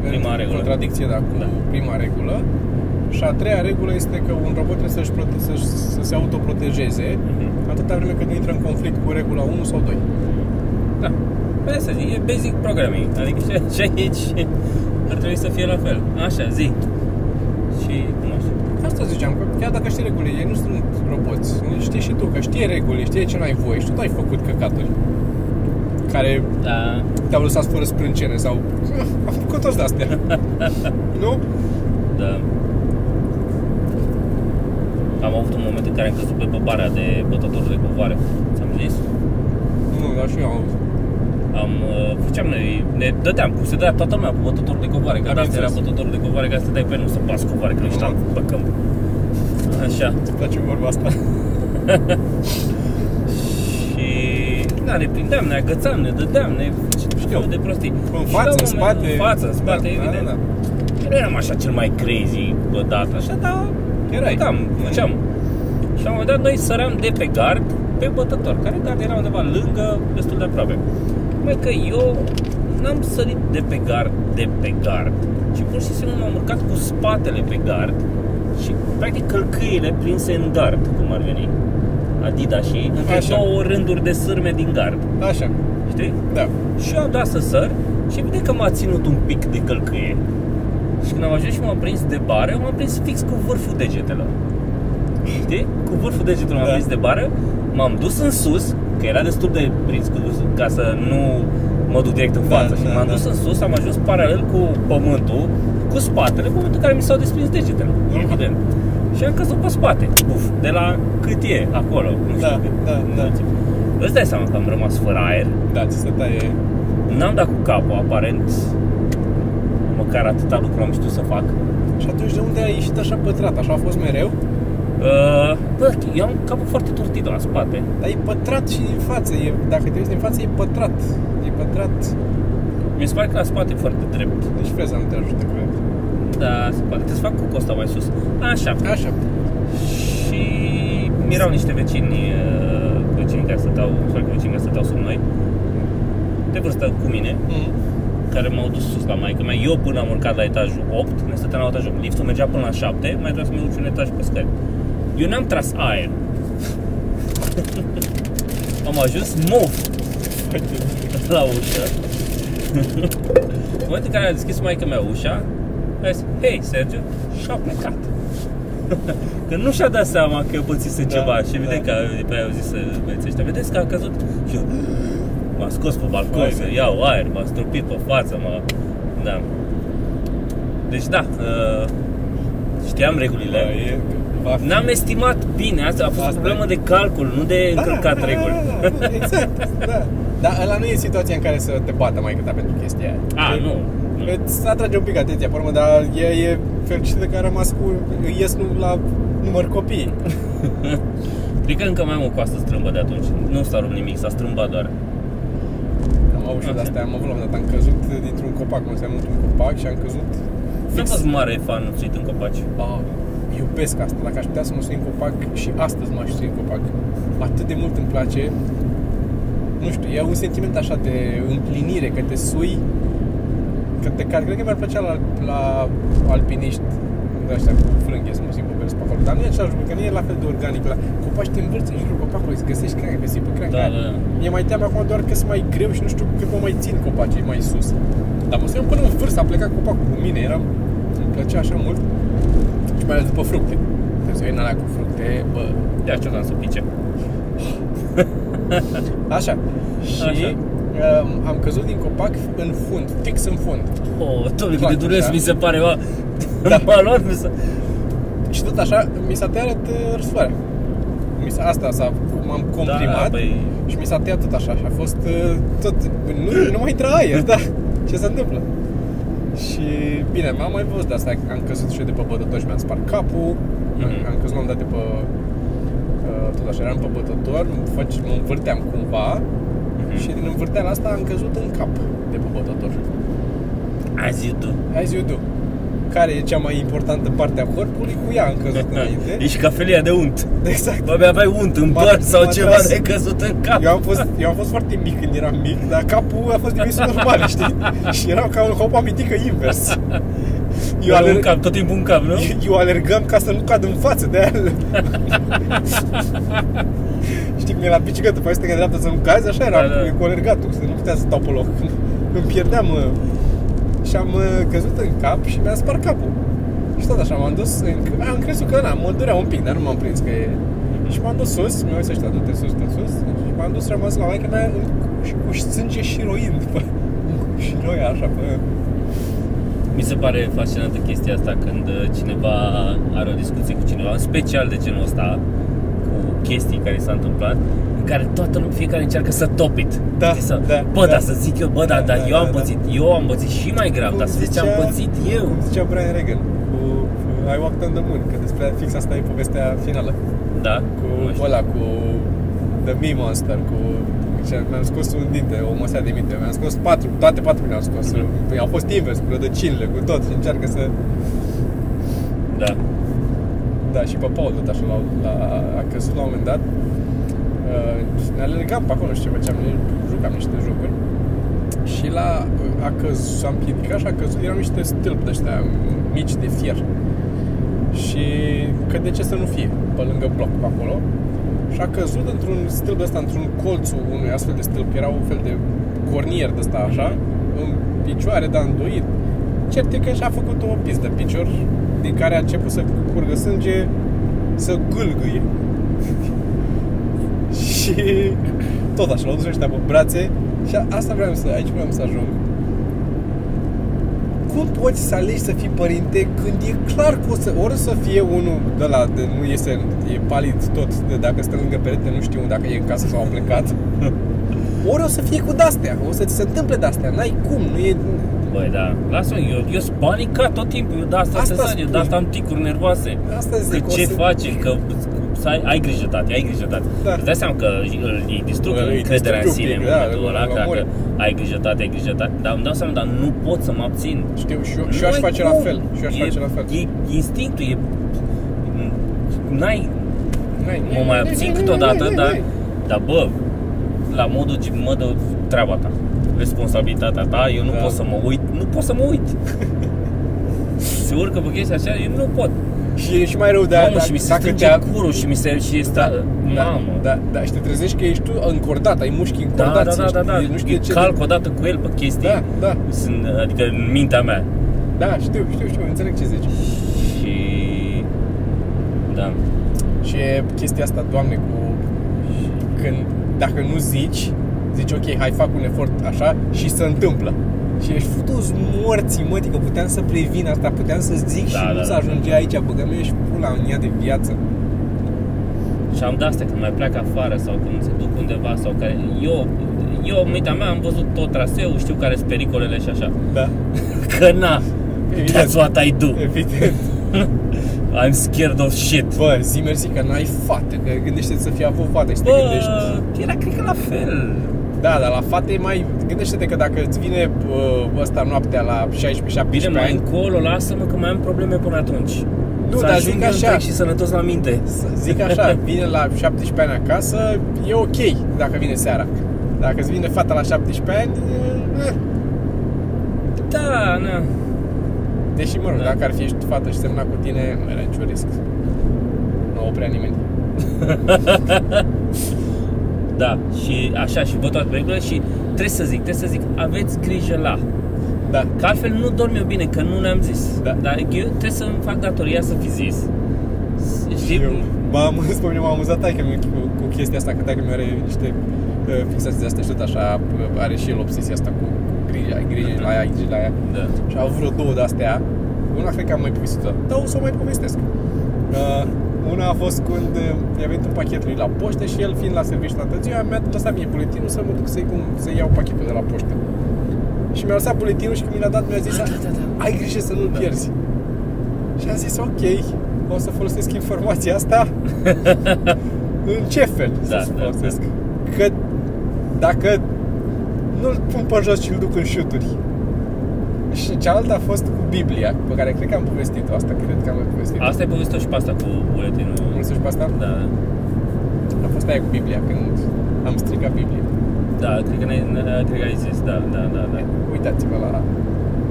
Prima în regulă. contradicție da, cu Da. prima regulă. Și a treia regulă este că un robot trebuie să-și prote- să, să se autoprotejeze Mhm. atâta vreme cât nu intră în conflict cu regula 1 sau 2. Da. Pe asta zic, e basic programming. Adică și, și aici ar trebui să fie la fel. Așa, zi. Și, nu știu. Asta ziceam, că chiar dacă știi regulile, ei nu sunt roboți. Știi și tu că știe regulile, știe ce n-ai voie și tu ai făcut căcaturi care Da. te-au lăsat fără sprâncene sau am făcut toți de-astea. nu? Da. Am avut un moment în care am căzut pe băbarea de bătător de covoare. Ți-am zis? Nu, dar și eu am auzit. Am, uh, făceam noi, ne dădeam, cum se dădea toată lumea cu bătător de covoare, că Am asta era înțeles. bătătorul de covoare, ca să dai pe nu să bați covoare, că nu știam pe câmp. Așa. Îți place vorba asta? Și da, ne prindeam, ne agățam, ne dădeam, ne știu de prostii. În Și față, la un în moment- spate. În față, în spate, Da, da, evident. da, Nu eram așa cel mai crazy bă, dat, așa, dar Erai. Da, făceam. Și la un moment dat noi săream de pe gard pe bătător, care gard era undeva lângă, destul de aproape. Mai că eu n-am sărit de pe gard, de pe gard, ci pur și simplu m-am urcat cu spatele pe gard și practic călcâiele prinse în gard, cum ar veni. Adidas și între Așa. două rânduri de sârme din gard, Așa, știi? da. Și eu am dat să săr și evident că m-a ținut un pic de călcâie. Și când am ajuns și m-am prins de bară, m-am prins fix cu vârful degetelor. Știi? Cu vârful degetelor m-am Da. prins de bară, m-am dus în sus, că era destul de prins cu dus, ca să nu mă duc direct în Da, față. și da, m-am da. dus în sus, am ajuns paralel cu pământul, cu spatele, în momentul în care mi s-au desprins degetele, Mhm. evident. Și am căzut pe spate, Uf, de la cât e acolo, nu știu Da, cât. da, da. Îți dai seama că am rămas fără aer, Da, ți se taie... N-am dat cu capul, aparent Măcar atâta lucru am știut să fac Și atunci de unde ai ieșit așa pătrat? Așa a fost mereu? uh, Bă, eu am capul foarte turtit la spate Dar e pătrat și din față. E, dacă te uiți din față, e pătrat. E pătrat. Mi se pare că la spate e foarte drept Nici freza nu te ajută, cred. Da, se pare, trebuie să fac cu costa mai sus Așa Așa. Și mirau niște vecini uh, Vecini care stăteau Sau că vecini care stăteau sub noi De vârstă cu mine Mm. Care m-au dus sus la maică mea. Eu până am urcat la etajul 8, ne stăteam la etajul 8. Liftul mergea până la 7, mai trebuia să mă urc un etaj pe scări. Eu n-am tras aer. am ajuns mov la ușă. în momentul în care a deschis maică mea ușa, a zis, hei, Sergiu, și a plecat. Că nu și-a dat seama că pățise Da, ceva și evident da. că pe aia au zis să băieții ăștia, vedeți că a căzut și eu m-a scos pe balcon Vai, să vai. iau aer, m-a stropit pe față, m-a... Da. Deci da, uh, știam regulile. Bă, e, va fi... N-am estimat bine, asta a fost Asta o problemă e. de calcul, nu de încălcat reguli. Da, da, exact, da. Dar ăla nu e situația în care să te bată mai ta pentru chestia aia. A, E- nu. nu. Îți atrage un pic atenția, pe urmă, dar e, e fericită că a rămas cu... ies nu, la număr copii. Cred că încă mai am o coastă strâmbă de atunci. Nu s-a rupt nimic, s-a strâmbat doar. Am avut și Ok. de astea, am avut la un moment dat, am căzut dintr-un copac, mă seamă într-un copac și am căzut Nu am fost mare fan suit în copaci. Ah, iubesc asta, dacă aș putea să mă sui în copac și astăzi m-aș sui în copac. Atât de mult îmi place. Nu știu, e un sentiment așa de împlinire, că te sui, că te cad. Cred că mi-ar plăcea la, la alpiniști de ăștia cu frânghe să mă simt pe vers pe acolo. Dar nu e același lucru, că nu e la fel de organic. La copaci te învârți în jurul copacului, să găsești creangă, pe pe creangă. Da, da, da. Mi-e mai teamă acum doar că sunt mai greu și nu știu cât mă mai țin copacii mai sus. Dar mă suiam până în vârf, a plecat copacul cu mine, eram, îmi plăcea așa mult. Și mai ales după fructe. Trebuie să iei în alea cu fructe, bă, De aceea am să pice. așa. Și Așa. Um, am căzut din copac în fund, fix în fund. Oh, doamne, cât de Foarte dureros așa. mi se pare, mă. Da. M-a luat, mi se... Și tot așa, mi s-a tăiat uh, răsoarea. Mi s-a, asta s-a, m-am comprimat Da, băi, și mi s-a tăiat tot așa și a fost uh, tot, nu, nu mai intra aer, da, ce se întâmplă? Și bine, m-am mai văzut de asta, am căzut și eu de pe bătător și mi-am spart capul, Mhm. am căzut la un dat de pe, uh, tot așa, eram pe bătător, mă, fac, mă învârteam cumva Mhm. și din învârteala asta am căzut în cap de pe bătător. azi zi tu. As you do. Care e cea mai importantă parte a corpului? Cu ea am căzut înainte. Ești ca felia de unt. Exact. Bă, abia aveai unt în M-a- păr sau m-a ceva tras. de căzut în cap. Eu am, fost, eu am fost foarte mic când eram mic, dar capul a fost dimensiuni normale, știi? Și eram ca un hop amintică invers. Eu, Eu un alerg, cap, tot timpul un cap, nu? eu, eu alergam ca să nu cad în față de aia. Știi cum e la bicicletă, pe stânga dreapta să nu cazi, așa era Da, da. cu alergatul, să nu putea să stau pe loc. Îmi pierdeam uh, și am uh, căzut în cap și mi-am spart capul. Și tot așa m-am dus, în, am crezut că na, mă durea un pic, dar nu m-am prins că e... Și m-am dus sus, mi-au zis ăștia, du-te sus, du-te sus. Și m-am dus rămas la maică mea în- și cu sânge șiroind pe, Și roia așa pe... Mi se pare fascinantă chestia asta când uh, cineva are o discuție cu cineva, în special de genul ăsta, cu chestii care s-a întâmplat, în care toată lumea, fiecare încearcă să top it. Da, Știi, să, da, bă, da. dar să zic eu, bă, dar, Da, dar da, eu da, am da. pățit, eu am pățit și mai grav, dar să zici ce am zicea- pățit eu. Cum zicea Brian Regan cu uh, I Walked on the Moon Că despre fix asta e povestea finală Da? Cu Nu știu. ăla, cu The Me Monster Cu ce- mi-am scos un dinte, o măsea de minte Mi-am scos patru, toate patru mi-am scos Mhm. Au fost invers, cu rădăcinile, cu tot Și încearcă să... Da. Da, și pe Paul tot așa la, la, a căzut la un moment dat uh, Ne alergam pe acolo, nu știu ce făceam ne Jucam niște jocuri. Și la a căzut, s-a împiedicat și a căzut. Erau niște stâlpi de ăștia mici de fier. Și că de ce să nu fie Pe lângă bloc pe acolo. Și a căzut într-un stâlp de ăsta Într-un colțul unui astfel de stâlp. Era un fel de cornier de ăsta așa În picioare, dar îndoit. Cert e că și-a făcut o pistă de picior Din care a început să curgă sânge Să gâlgâie Și tot așa, l-au dus ăștia pe brațe Și a- asta vreau să, aici vreau să ajung cum poți să alegi să fii părinte când e clar că o să, ori să fie unul de la, de, nu iese, e palid tot, de dacă stă lângă perete, nu știu dacă e în casă sau a plecat, ori o să fie cu de-astea, o să ți se întâmple de-astea, n-ai cum, nu e... Băi, da. Lasă-mă, eu, eu sunt panicat tot timpul, eu de asta, Asta asta eu de spun. asta am ticuri nervoase. Asta Că zic, o ce să... faci, că să ai, ai grijă, tati, ai grijă, tati. Da. Îți dai seama că îl, îi distrug Îi încrederea în distrugi sine un în pic, da, momentul îl- ăla, îl că omori. dacă ai grijă, tati, ai grijă, tati. Dar îmi dau seama, dar nu pot să mă abțin. Știu, și eu, și Nu eu aș ai face cum. la fel, și eu aș e, face la fel. E instinctul, e... N-ai... N-ai, Mă mai abțin câteodată, dar... Dar bă, la modul, gen, mă dă treaba ta. Responsabilitatea ta, eu nu Da. pot să mă uit, nu pot să mă uit. Se urcă pe chestia așa, eu nu pot. Și e și mai rău de Mamă, dacă, și mi se dacă strânge te-a- curul și mi se... și este... da, Mamă. da, da, și te trezești că ești tu încordat, ai mușchi Da, încordați, da, da, da, da. ești- nu știu Eu ce calc odată cu el pe chestii. Da, da, Sunt, adică în mintea mea. da, știu, știu, știu, înțeleg ce zici. Și Da. Și e chestia asta, Doamne, cu când, dacă nu zici, zici ok, hai fac un efort așa și se întâmplă. Și ești futus morții, mătii, că puteam să previn asta, puteam să zic Da, și da, nu da. să ajunge aici, băgăm eu și pula în ea de viață. Și am de-astea când mai pleacă afară sau când se duc undeva sau care... Eu, eu, în mintea mea, am văzut tot traseul, știu care sunt pericolele și așa. Da. Că na, Evident. that's what I do. Evident. I'm scared of shit. Bă, zi mersi că n-ai fată, că gândește să fii avut fată și să te Bă, gândești. era cred că la fel. Da, dar la fate e mai... Gândește-te că dacă îți vine uh, ăsta noaptea la 16-17 Bine, mai ani, încolo, lasă-mă că mai am probleme până atunci. Nu, să dar ajung zic eu așa. întreg și sănătos la minte. să zic așa, vine la 17 ani acasă, e ok dacă vine seara. Dacă îți vine fata la 17 ani, eh, Da, na. deși, mă rog, Da. dacă ar fi ești fată și semna cu tine, nu era niciun risc. Nu oprea nimeni. Da, și așa, și văd toate pericolele și trebuie să zic, trebuie să zic, aveți grijă la. Da. Că altfel nu dorm eu bine, că nu ne-am zis. Da. Dar eu trebuie să-mi fac datoria să fi zis. Știi? Eu m-am, spun, eu m-am amuzat taică cu, cu chestia asta, că taică mi are niște uh, fixații de astea și tot așa, uh, are și el obsesia asta cu, cu grija, grija la aia, grija la aia. Da. Și au vreo două de astea. Una cred că am mai povestit-o, dar o să o mai povestesc. Uh, una a fost când uh, i-a venit un pachet lui la poștă și el fiind la serviciu toată ziua, mi-a lăsat mie buletinul să mă duc să-i, cum, să iau pachetul de la poștă. Și mi-a lăsat buletinul și când mi l-a dat mi-a zis, Ah, da, da, da. ai grijă să nu-l Da. pierzi. Și am zis, ok, o să folosesc informația asta în ce fel Da, să da, folosesc. Că dacă nu-l pun pe jos și îl duc în șuturi. Și cealaltă a fost cu Biblia, pe care cred că am povestit-o asta, cred că am mai povestit-o. Asta ai povestit și pe asta cu buletinul. Nu știu pe asta? Da, A fost aia cu Biblia, când am stricat Biblia. da, cred că, ne, ne- cred că ai zis, da, da, da, da. Uitați-vă la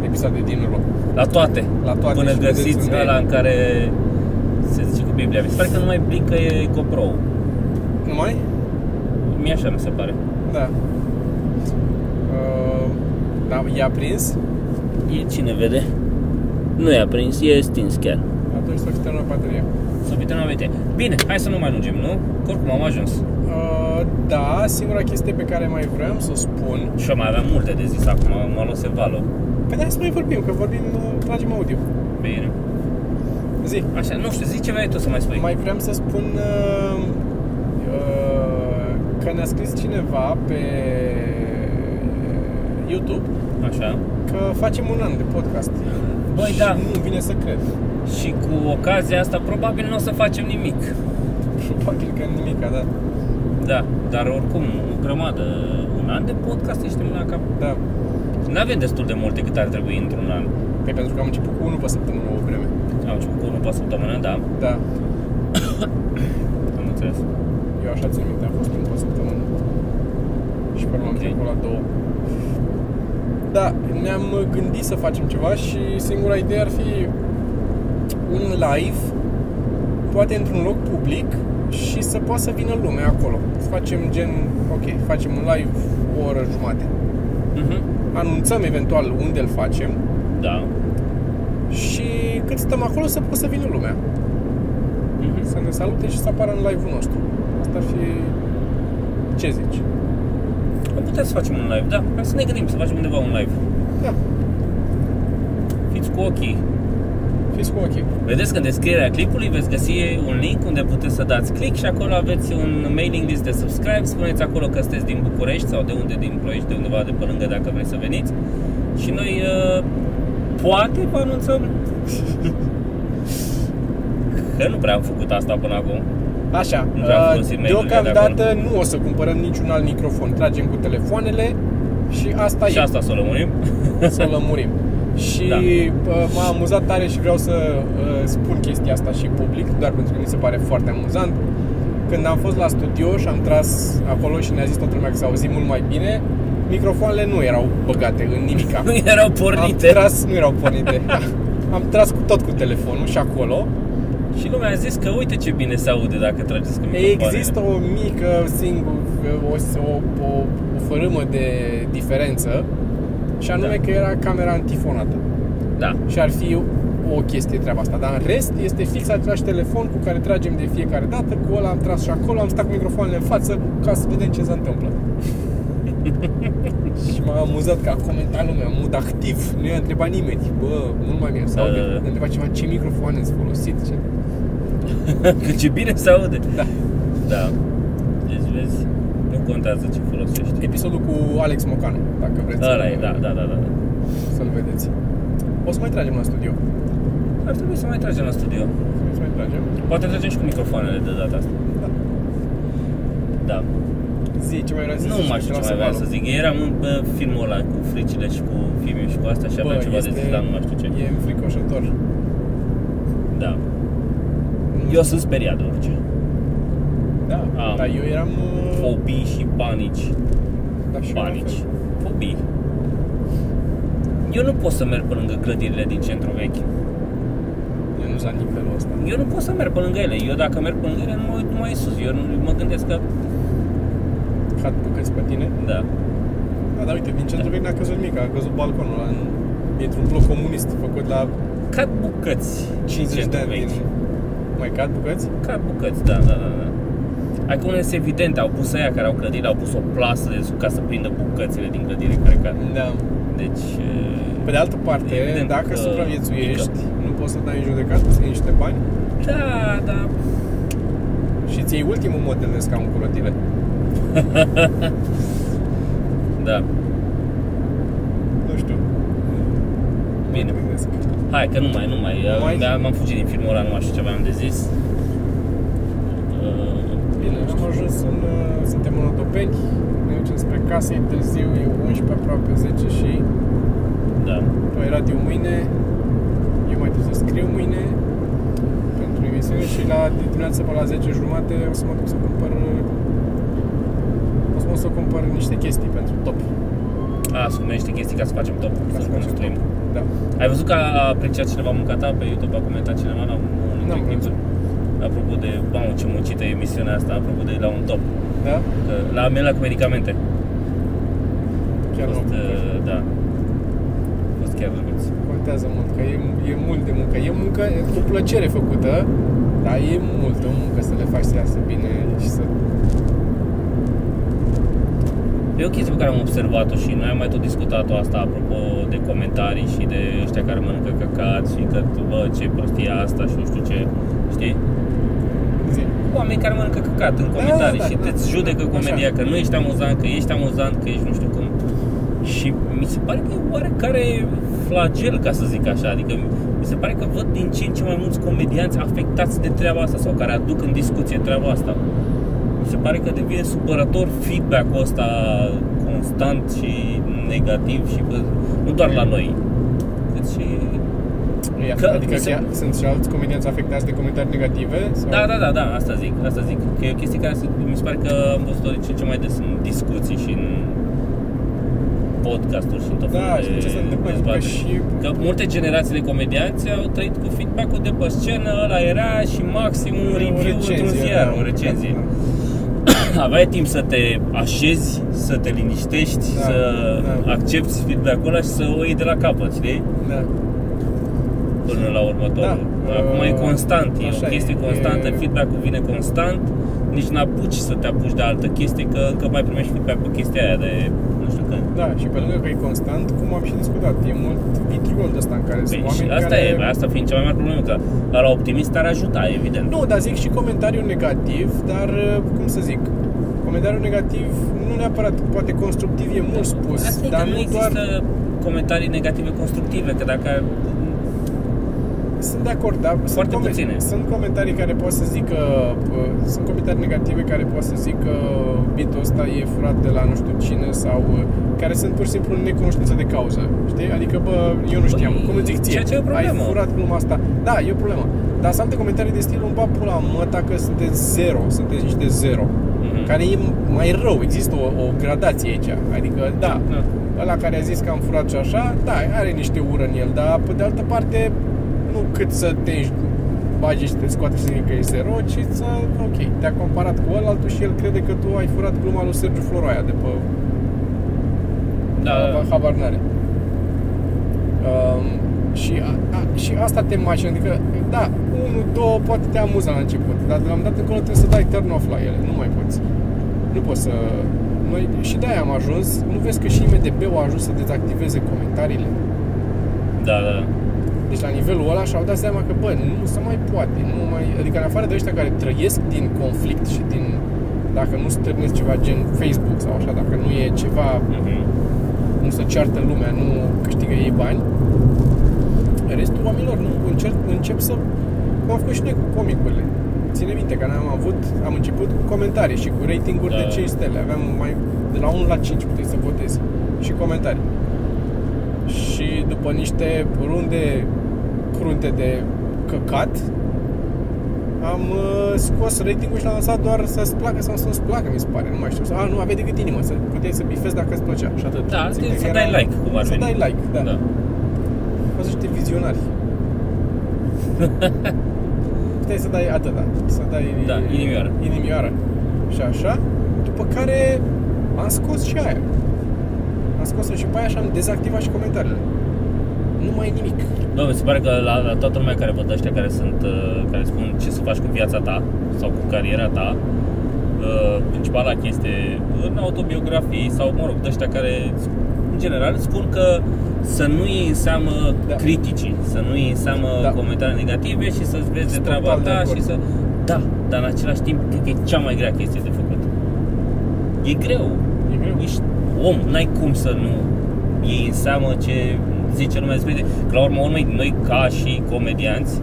episoade din urmă. La toate. La toate Până și vedeți găsiți unde e. ăla în care se zice cu Biblia. Mi se pare că nu mai blincă e GoPro. Nu mai? Mie așa mi se pare. Da. Uh, da, i-a prins? E cine vede? Nu i-a prins, e stins chiar. Atunci s-a terminat bateria. Să uite, nu avete. Bine, hai să nu mai lungim, nu? Că oricum am ajuns. Uh, da, singura chestie pe care mai vreau să o spun Și eu mai aveam multe de zis acum, m-a luat se valul. Păi hai să mai vorbim, că vorbim, uh, tragem audio Bine. Zi, Așa, nu știu, zici ce vrei tu să mai spui. mai vreau să spun uh, uh, că ne-a scris cineva pe YouTube Așa. că facem un an de podcast Băi, Și da. nu vine să cred Și cu ocazia asta probabil nu o să facem nimic. Probabil că nimica, da Da, dar oricum, o grămadă. Un an de podcast ești în cap. Da, Nu avem destul de multe cât ar trebui într-un an. păi pentru că am început cu unul pe săptămână o vreme Am început cu unul pe săptămână, da. Da, Am înțeles. eu așa țin minte, a fost unul pe săptămână Și pe urmă am Ok. trecut la două Da, ne-am gândit să facem ceva și singura idee ar fi un live, poate într-un loc public și să poată să vină lumea acolo. Să facem gen, ok, facem un live o oră jumate. Mhm. Anunțăm eventual unde îl facem Da. și cât stăm acolo să poată să vină lumea. Mhm. Să ne salute și să apară în live-ul nostru. Asta ar fi... Ce zici? Am putea să facem un live, da. Hai să ne gândim să facem undeva un live. Da, Fiți cu ochii. fiți cu ochii. Vedeți că în descrierea clipului veți găsi un link unde puteți să dați click și acolo aveți un mailing list de subscribe. Spuneți acolo că sunteți din București sau de unde din Ploiești, de undeva de pe lângă dacă vreți să veniți. Și noi uh, poate vă anunțăm că nu prea am făcut asta până acum. Așa, Nu vreau uh, folosit mail-urile de deocamdată nu o să cumpărăm niciun alt microfon. Tragem cu telefoanele și asta Și e. asta să o lămurim. să lămurim. Și Da. da. m-a amuzat tare și vreau să uh, spun chestia asta și public, doar pentru că mi se pare foarte amuzant. Când am fost la studio și am tras acolo și ne-a zis toată lumea că s-a auzit mult mai bine, microfoanele nu erau băgate în nimica. nu erau Am pornite. tras, nu erau pornite. am tras cu tot cu telefonul și acolo. Și lumea a zis că uite ce bine se aude dacă trageți cu microfoanele. Există o mică singur, o, o, o, o fărâmă de diferență și anume Da. că era camera antifonată. Da. Și ar fi o chestie treaba asta, dar în rest este fix același telefon cu care tragem de fiecare dată, cu ăla am tras și acolo, am stat cu microfoanele în față ca să vedem ce se întâmplă. și m-a amuzat că a comentat lumea, în mod activ, nu i-a întrebat nimeni, bă, nu mai bine, sau Da, da, da. a întrebat ceva, ce microfoane ați folosit, ce... Că ce bine se aude. Da. Da. Deci vezi, nu contează ce folosești. Episodul cu Alex Mocanu, dacă vreți Ăla să- e, da, da, da, da. să-l vedeți. O să mai tragem la studio. Ar trebui să mai tragem la studio. O să mai tragem. Poate tragem și cu microfoanele de data asta. Da. Da. Zi, ce mai vreau să Nu zici? mai știu ce mai vreau să zic. Eram în pe filmul ăla cu fricile și cu filmul și cu asta și aveam ceva de zis, dar nu mai știu ce. E înfricoșător. Da. Eu sunt speriat de orice. Da, Am. dar eu eram... uh, Fobii și panici. Da, și eu la Panici. fel. Fobii. Eu nu pot să merg pe lângă clădirile din centru vechi. Eu nu sunt nivelul ăsta. Eu nu pot să merg pe lângă ele. Eu dacă merg pe lângă ele, nu mă uit mai sus. Eu nu, mă gândesc că... Cad bucăți pe tine. Da. Da, dar uite, din centru vechi n-a căzut nimic, a căzut balconul ăla în... Dintr-un bloc comunist făcut la Cad bucăți. 50 de centru ani din... vechi. Mai cad bucăți? Cad bucăți, da, da, da. da. Adică unele sunt evidente, au pus aia care au clădire, au pus o plasă de sub ca să prindă bucățile din clădire care cad. Da. Deci... Pe de altă parte, Evident dacă că supraviețuiești, nu poți să dai în judecată, să iei niște bani Da, da. și ți iei ultimul model de scaun cu rotile. Da. Nu știu. Bine. Mă gândesc. Hai că nu mai, nu mai. mai? mai? M-am fugit din filmul ăla, nu mai știu ce aveam de zis. Uh, Bine, am ajuns în... uh, Suntem în Otopeni, ne ducem spre casă, e târziu, e 11 aproape 10 și Da. tu ai radio mâine, eu mai trebuie să scriu mâine pentru emisiune și la de dimineață pe la 10 jumate o să mă duc să cumpăr o să mă duc să cumpăr niște chestii pentru top. A, să niște chestii ca să facem top. Ca să facem stream. top. Da. Ai văzut că a apreciat cineva munca ta pe YouTube, a comentat cineva la unul dintre N-am clipuri? Apropo de, mamă, ce muncită e emisiunea asta, apropo de la un top. Da? Că, la mele cu medicamente. Chiar a fost, nu. uh, da. A fost chiar drăguț. Contează mult, că e, e mult de muncă. E muncă cu plăcere făcută, dar e multă muncă să le faci să iasă bine și să... E o chestie pe care am observat-o și noi am mai tot discutat-o asta apropo de comentarii și de ăștia care mănâncă căcat și că, bă, ce prostie e asta și nu știu ce, știi? Zi. Oameni care mănâncă căcat în comentarii da, și da. te judecă comedia că nu ești amuzant, că ești amuzant, că ești nu știu cum. Și mi se pare că e oarecare flagel, ca să zic așa, adică mi se pare că văd din ce în ce mai mulți comedianți afectați de treaba asta sau care aduc în discuție treaba asta. Mi se pare că devine supărător feedback-ul ăsta constant și negativ și bă, nu doar la noi, cât și... E, Că adică mi se- chiar, sunt și alți comedianți afectați de comentarii negative? Sau? Da, da, da, da, asta zic, asta zic. Că e o chestie care se, mi se pare că am văzut-o din ce în ce mai des în discuții și în podcasturi și în tot Da, felul știi ce se întâmplă? Că dezbateri. și- Că multe generații de comedianți au trăit cu feedback-ul de pe scenă, ăla era și maxim un O review recenzie, într-un ziar, da, o recenzie. da. Aveai timp să te așezi, să te liniștești, Da, să da. accepti feedback-ul ăla și să o iei de la capăt, știi? Da. până la următorul. Da. Acum e Uh, constant, e așa o chestie e, constantă, e- feedback-ul vine constant, nici n-apuci să te apuci de altă chestie, că încă mai primești feedback pe chestia aia de nu știu când. Da, și pe lângă că e constant, cum am și discutat, e mult vitriol de ăsta în care Păi, sunt și oameni asta care... e, asta fiind cea mai mare problemă, că la optimist ar ajuta, evident. Nu, dar zic și comentariu negativ, dar cum să zic, comentariu negativ nu neapărat, poate constructiv e mult spus, Asta e dar că nu nu există doar... comentarii negative constructive, că dacă Sunt de acord, dar sunt, Foarte puține. sunt comentarii care pot să zică, uh, sunt comentarii negative care pot să zică bitul ăsta e furat de la nu știu cine sau uh, care sunt pur și simplu în necunoștință de cauză, știi? Adică, bă, eu nu știam, Păi, cum îți zic ție, ceea ce e o ai problemă. furat gluma asta. Da, e o problemă. Dar sunt alte comentarii de stilul, bă, pula, mă, dacă sunteți zero, sunteți niște zero. Mhm. Care e mai rău, există o, o gradație aici. Adică, da, Da. ăla care a zis că am furat și așa, da, are niște ură în el, dar pe de altă parte, nu cât să te bagi și te scoate și să zic că e zero, ci să, ok, te-a comparat cu ălaltul și el crede că tu ai furat gluma lui Sergiu Floroaia de pe... Da. Habar- Habar n-are. Um, Și, a, a, și asta te macină, adică, da, unul, două, poate te amuză la început, dar de la un dat încolo trebuie să dai turn off la ele, nu mai poți. Nu poți să... Noi, și de-aia am ajuns, nu vezi că și IMDB-ul a ajuns să dezactiveze comentariile? Da, da. Deci la nivelul ăla și-au dat seama că, bă, nu se mai poate, nu mai... Adică în afară de ăștia care trăiesc din conflict și din... Dacă nu stârnesc ceva gen Facebook sau așa, dacă nu e ceva, Mhm. nu se ceartă lumea, nu câștigă ei bani, restul oamenilor nu încep, încep să... Cum am făcut și noi cu comicurile. Ține minte că am avut, am început cu comentarii și cu ratinguri Da. de 5 stele. Aveam mai, de la 1 la 5 puteai să votezi. Și comentarii. Și după niște runde crunte de căcat, am uh, scos ratingul și l-am lăsat doar să-ți placă sau să nu-ți placă, mi se pare, nu mai știu. A, nu, aveai decât inimă, să puteai să bifezi dacă îți plăcea și atât. Da, Țin să minte că dai era- like, cum ar Să veni. dai like, da. da. Au fost niște vizionari. Puteai să dai atâta, să dai Da, inimioară. inimioară. Și așa, după care am scos și aia. Am scos-o și pe aia și am dezactivat și comentariile. Nu mai e nimic. Bă, mi se pare că la, la toată lumea care văd ăștia care sunt, uh, care spun ce să faci cu viața ta sau cu cariera ta, uh, principala chestie în autobiografii sau, mă rog, de ăștia care, în general, spun că să nu iei în seamă Da. criticii, să nu iei în seamă Da. comentarii negative și să-ți vezi de Sunt treaba total de ta acord. și să... Da, dar în același timp, cred că e cea mai grea chestie de făcut. E greu. E greu. Ești om, n-ai cum să nu iei în seamă ce zice lumea despre tine. Că la urmă urmei, noi ca și comedianți,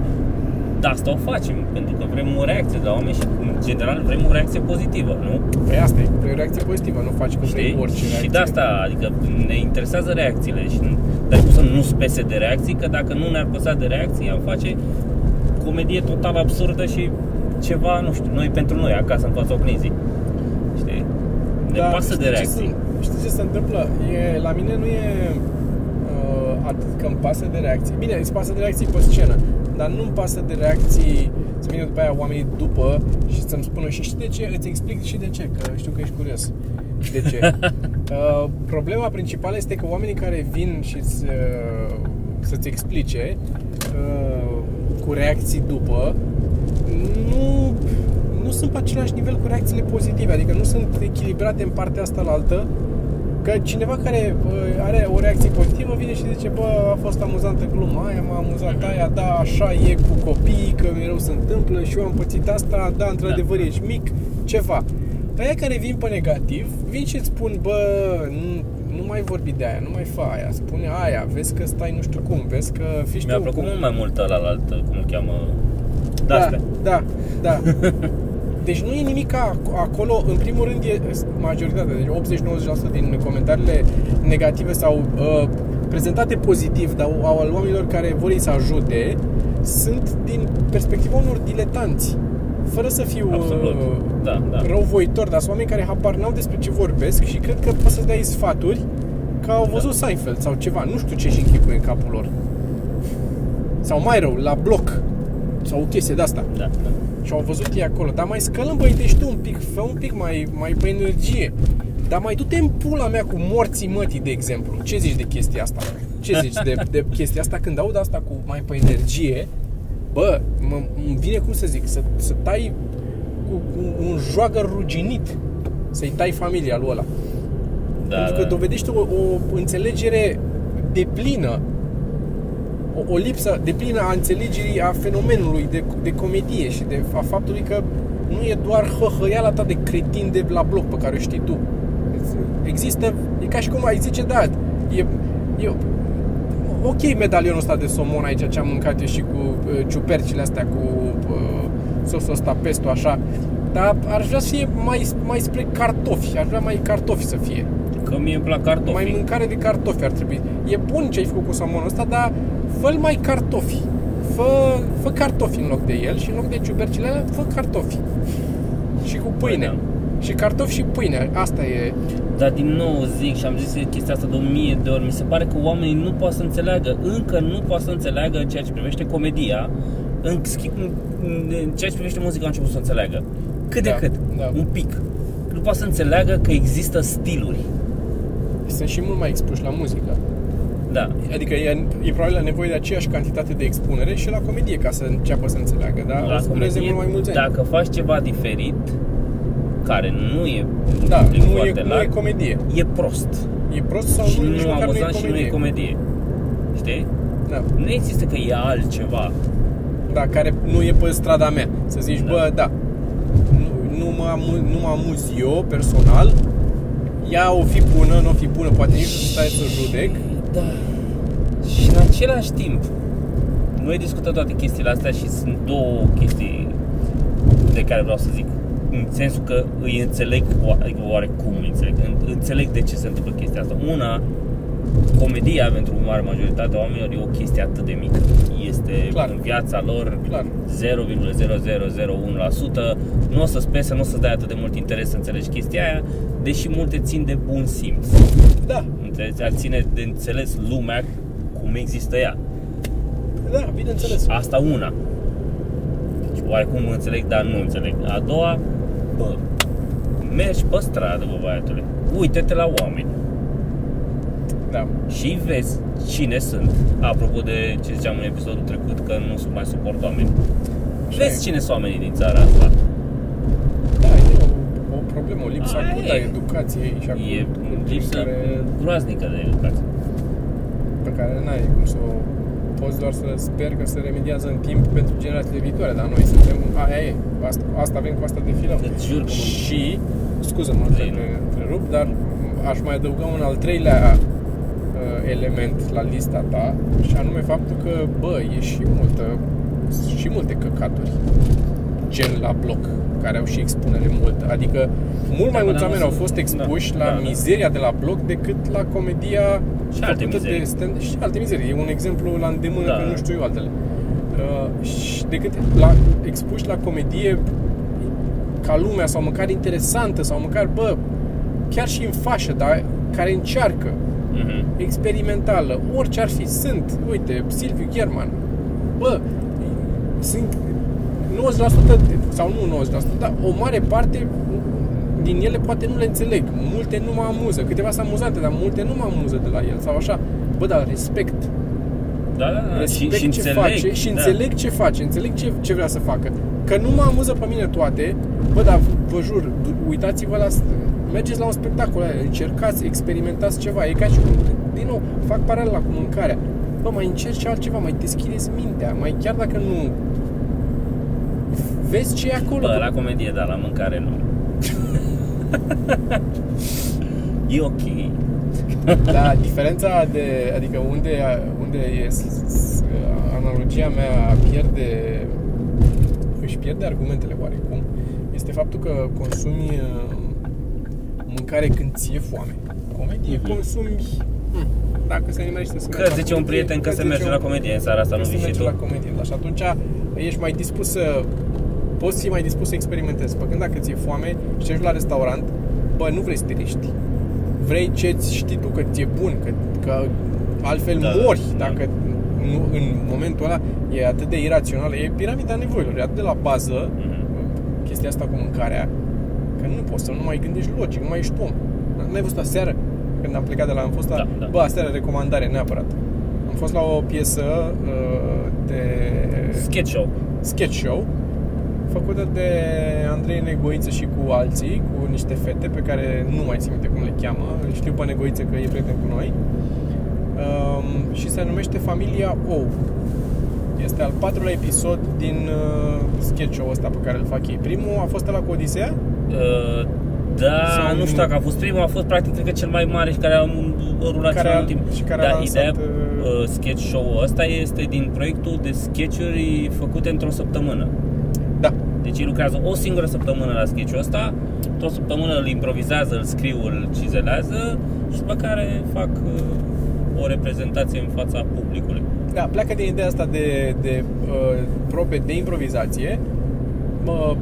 da, asta o facem, pentru că vrem o reacție de la oameni și în general vrem o reacție pozitivă, nu? Păi asta e, e o reacție pozitivă, nu faci cum vrei Știi? orice reacție. Și de asta, adică ne interesează reacțiile și nu, dar cum să nu spese de reacții, că dacă nu ne-ar păsa de reacții, am face comedie total absurdă și ceva, nu știu, noi pentru noi, acasă, în fața oglinzii. Știi? Ne pasă de știi ce reacții. se- Știi ce se întâmplă? E, la mine nu e uh, atât că îmi pasă de reacții. Bine, îți pasă de reacții pe scenă, dar nu îmi pasă de reacții să vină după aia oamenii după și să-mi spună și știi de ce? Îți explic și de ce, că știu că ești curios. De ce? uh, problema principală este că oamenii care vin și uh, să-ți explice uh, cu reacții după nu, nu sunt pe același nivel cu reacțiile pozitive, adică nu sunt echilibrate în partea asta la altă, că cineva care uh, are o reacție pozitivă vine și zice, bă, a fost amuzantă gluma aia, m-a amuzat aia, da, așa e cu copiii, că mereu se întâmplă și eu am pățit asta, da, într-adevăr Da. ești mic, ceva. Aia care vin pe negativ, vin și îți spun, bă, nu, nu mai vorbi de aia, nu mai fa aia, spune aia, vezi că stai nu știu cum, vezi că fii Mi-a tu plăcut cum- mult mai mult ăla alt, cum îl cheamă, da, de-astea. da, da. Deci nu e nimic ac- acolo, în primul rând e majoritatea, deci 80-90% din comentariile negative sau uh, prezentate pozitiv, dar au al oamenilor care vor ei să ajute, sunt din perspectiva unor diletanți. Fără să fiu Absolut. uh, Da, da. răuvoitor, dar sunt oameni care habar n-au despre ce vorbesc și cred că poți să-ți dai sfaturi că au văzut Da. Seinfeld sau ceva, nu știu ce și închipuie în capul lor. Sau mai rău, la bloc. Sau o chestie de asta. Da, da. Și au văzut ei acolo. Dar mai scălăm, băi, deci tu un pic, fă un pic mai, mai pe energie. Dar mai du-te în pula mea cu morții mătii, de exemplu. Ce zici de chestia asta? Ce zici de, de chestia asta? Când aud asta cu mai pe energie, bă, mă, îmi vine, cum să zic, să, să tai cu, cu un joagă ruginit. Să-i tai familia lui ăla. Da, Pentru că da. dovedește o, o înțelegere deplină o, o lipsă deplină a înțelegerii a fenomenului de, de comedie și de a faptului că nu e doar hăhăiala ta de cretin de la bloc pe care o știi tu. Există, e ca și cum ai zice, da, e, e ok medalionul ăsta de somon aici ce am mâncat eu și cu uh, ciupercile astea cu uh, sosul ăsta pesto așa, dar aș vrea să fie mai, mai spre cartofi, aș vrea mai cartofi să fie. Că mie îmi plac cartofi. Mai mâncare de cartofi ar trebui. E bun ce ai făcut cu somonul ăsta, dar fă mai cartofi. Fă, fă cartofi în loc de el și în loc de ciupercile alea, fă cartofi. Și cu pâine. Păi Și cartofi și pâine. Asta e... Dar din nou zic și am zis chestia asta de o mie de ori Mi se pare că oamenii nu pot să înțeleagă Încă nu pot să înțeleagă în ceea ce privește comedia În schimb, în ceea ce privește muzica au început să înțeleagă Cât de Da, cât, da. un pic Nu poate să înțeleagă că există stiluri Sunt și mult mai expuși la muzică. Da. Adică e, e probabil nevoie de aceeași cantitate de expunere și la comedie ca să înceapă să înțeleagă, dar La o să dureze comedie, mult mai mulți ani. Dacă faci ceva diferit, care nu e Da, un clip nu e, foarte nu e larg, comedie. e prost. E prost sau și nu, nici nu măcar nu e amuzant și nu e comedie. comedie. Știi? Da. Nu există că e altceva. da, care nu e pe strada mea. Să zici, Da. bă, da, nu, nu, mă amu, nu mă amuz eu personal, ea o fi bună, nu o fi bună, poate nici nu stai să o judec. Da. Și în același timp, noi discutăm toate chestiile astea și sunt două chestii de care vreau să zic. În sensul că îi înțeleg, o- adică oarecum îi înțeleg, în- înțeleg de ce se întâmplă chestia asta. Una, comedia pentru o mare majoritate a oamenilor e o chestie atât de mică. Este Clar. în viața lor Clar. 0,0001%. Nu o să-ți pese, nu o să-ți dai atât de mult interes să înțelegi chestia aia, deși multe țin de bun simț. Da, Înțelegi? Ar ține de înțeles lumea cum există ea. da, bineînțeles. Asta una. Deci oarecum înțeleg, dar nu înțeleg. A doua, bă, mergi pe stradă, bă, băiatule. Uite-te la oameni Da. și vezi cine sunt. Apropo de ce ziceam în episodul trecut, că nu sunt mai suport oameni. Așa Vezi e. cine sunt oamenii din țara asta. Da, e o, o problemă, o lipsă Aia acută a e. educației și a E culturii lipsă care, groaznică de educație. pe care n-ai cum să o poți doar să sper că se remediază în timp pentru generațiile viitoare, dar noi suntem, aia e, asta, asta avem cu asta de filăm. Îți jur că mă... Și, scuză-mă că Zi, te nu. întrerup, dar aș mai adăuga un al treilea uh, element la lista ta și anume faptul că, bă, e și multă, și multe căcaturi gen la bloc, care au și expunere multă. Adică mult Da, mai mă, mulți dar oameni nu au sunt- fost expuși da, la da, da. mizeria de la bloc decât la comedia Și alte făcută mizerii. de stand și alte mizerii. E un exemplu la îndemână, Da. că nu știu eu altele. Uh, și decât la, expuși la comedie ca lumea sau măcar interesantă sau măcar, bă, chiar și în fașă, dar care încearcă Mhm. experimentală, orice ar fi, sunt, uite, Silviu German, bă, sunt 90% de- sau nu 90%, dar o mare parte din ele poate nu le înțeleg, multe nu mă amuză, câteva sunt amuzante, dar multe nu mă amuză de la el sau așa, bă, dar respect, Da, da, da. Și, respect și ce înțeleg. face și da. înțeleg ce face, înțeleg ce, ce vrea să facă. Că nu mă amuză pe mine toate, bă, dar vă jur, du- uitați-vă la... Mergeți la un spectacol, aia, încercați, experimentați ceva. E ca și cum, din nou, fac paralela cu mâncarea. Bă, mai încerci altceva, mai deschideți mintea, mai chiar dacă nu... Vezi ce e acolo. Bă, la comedie, da, la mâncare nu. e ok. Da, diferența de, adică unde, unde e s- s- analogia mea pierde își pierde argumentele oarecum este faptul că consumi uh, mâncare când ți-e foame. Comedie Mhm. consumi hmm, dacă se nimerește să Că mergi la zice un comedie, prieten că că se zice merge un- la comedie în seara asta, nu că se vii și merge tu. la comedie, da, și atunci ești mai dispus să poți fi mai dispus să experimentezi. Pe când dacă ți-e foame și ești la restaurant, bă, nu vrei să te riști. Vrei ce știi tu că ți-e bun, că, că altfel Da, mori da. dacă nu, în momentul ăla e atât de irațional, e piramida nevoilor, e atât de la bază Mhm. chestia asta cu mâncarea, că nu poți să nu mai gândești logic, nu mai ești om. N-ai văzut aseară? Când am plecat de la... Am fost la... Da, da. Bă, aseară recomandare, neapărat. Am fost la o piesă uh, de Sketch show. sketch show făcută de Andrei Negoiță și cu alții, cu niște fete pe care nu mai țin minte cum le cheamă, îl știu pe Negoiță că e prieten cu noi. Um, și se numește Familia Ou. Este al patrulea episod din uh, sketch show ăsta pe care îl fac ei. Primul a fost la cu Odisea? Uh, da, Sau nu nu? știu dacă a fost primul, a fost practic cred că cel mai mare și care a rulat Care cel mai a- mult timp. și care a da, lansat, ideea uh, uh, sketch show-ul ăsta este din proiectul de sketchuri făcute într-o săptămână. Da. Deci ei lucrează o singură săptămână la sketch-ul ăsta, tot săptămână îl improvizează, îl scriu, îl cizelează și după care fac uh, o reprezentație în fața publicului. Da, pleacă din ideea asta de, de uh, probe de improvizație, mă,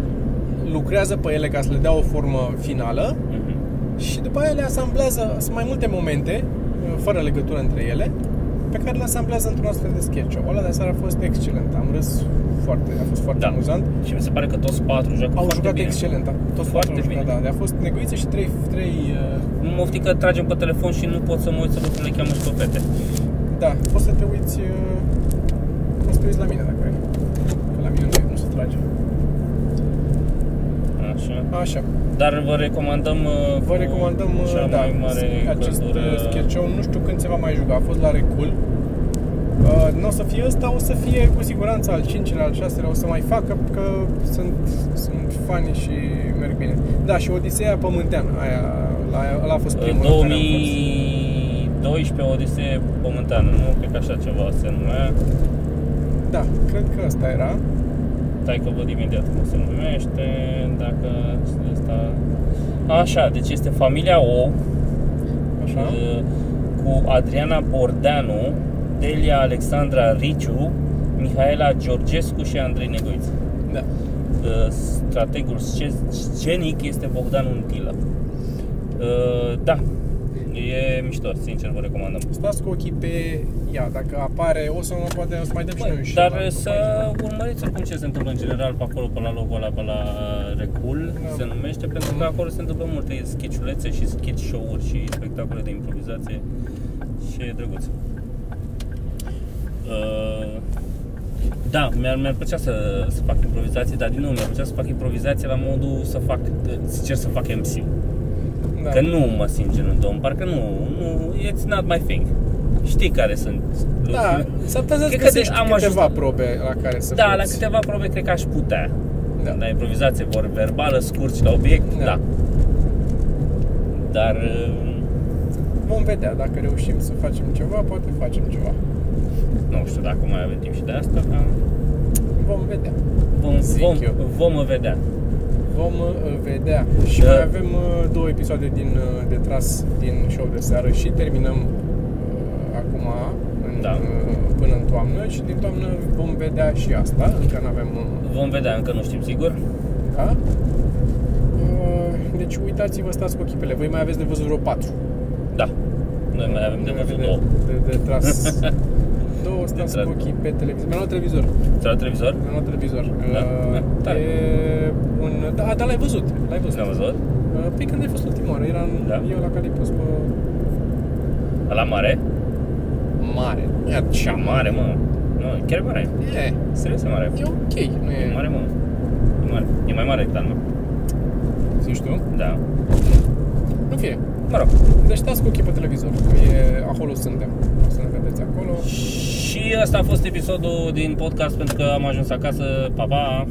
lucrează pe ele ca să le dea o formă finală Mhm. și după aia le asamblează, sunt mai multe momente, uh, fără legătură între ele, pe care le asamblează într-un astfel de sketch show. Ăla de seară a fost excelent, am râs foarte, a fost foarte Da. amuzant. Și mi se pare că toți patru joacă Au foarte jucat bine. excelent, a- toți Foarte patru au jucat, bine. da. A fost negoiță și trei, trei uh, Nu mă oftic că tragem pe telefon și nu pot să mă uit să văd cum le cheamă și pe fete. Da, poți să te uiți uh, Poți să te uiți la mine dacă vrei Că la mine nu, nu se trage Așa. Așa, Dar vă recomandăm uh, vă cu recomandăm uh, cea da, mai mare acest căldură. uh, sketch show Nu știu când se va mai juca, a fost la Recul Uh, nu o să fie ăsta, o să fie cu siguranță al cincilea, al șaselea, o să mai facă că sunt, sunt fani și merg bine. Da, și Odiseea Pământeană, aia, la, ăla a fost Uh, primul în care am fost. 2012 Odisee Pământeană, nu? Cred că așa ceva se numea. Da, cred că ăsta era. Stai că văd imediat cum se numește, dacă asta... Așa, deci este familia O, Așa. uh, cu Adriana Bordeanu, Delia Alexandra Riciu, Mihaela Georgescu și Andrei Negoiță. Da. Uh, Strategul sce- scenic este Bogdan Untilă. Uh, Da, e mișto, sincer vă recomandăm. Stați cu ochii pe ea, dacă apare, o să mă poate o să mai dăm și noi Băi, și dar la- să urmăriți oricum ce se întâmplă în general pe acolo, pe la locul ăla, pe la Recul, Da. se numește, pentru că acolo se întâmplă multe sketchulețe și sketch show-uri și spectacole de improvizație și e drăguț. Uh, da, mi-ar, mi-ar plăcea să, să fac improvizație, dar din nou mi-ar plăcea să fac improvizație la modul să fac, să cer să fac MC. Da. Că nu mă simt genul de om, parcă nu, nu, it's not my thing. Știi care sunt Da, lucrurile? s-ar putea să Cred că găsești de- am câteva ajuns- probe la care să Da, poți. la câteva probe cred că aș putea. Da. La improvizație, vor verbală, scurt și la obiect, Da. da. Dar uh, Vom vedea, dacă reușim să facem ceva, poate facem ceva. Nu știu dacă mai avem timp și de asta, dar Vom vedea. vom, Zic vom, eu. vom vedea. Vom uh, vedea. Și Da. mai avem uh, două episoade din, uh, de tras din show de seară și terminăm uh, acum în, Da. uh, până în toamnă și din toamnă vom vedea și asta. Încă nu avem uh, Vom vedea, încă nu știm sigur. da? Uh, Deci uitați-vă, stați cu ochii pe ele. Voi mai aveți de văzut vreo patru. Da. Noi mai avem de Noi văzut avem două. De, de, de tras. două stați tras. cu ochii pe televizor. Mi-am luat televizor. Ți la televizor? Mi-am luat televizor. Da. Uh, Tare. e un... Da, da, l-ai văzut. L-ai văzut. L-am văzut? Uh, Păi când ai fost ultima oară? Era în, Da. eu la care ai pus pe La mare? mare. Nu e așa Mare, mă. Nu, chiar e mare. E, Serios e mare. e ok. Nu e... E mare, mă. E mare. E mai mare decât al meu. Zici tu? Da. În fine. Mă rog. Deci stați cu ochii pe televizor. E, acolo suntem. O să ne vedeți acolo. Și asta a fost episodul din podcast pentru că am ajuns acasă. Pa, pa!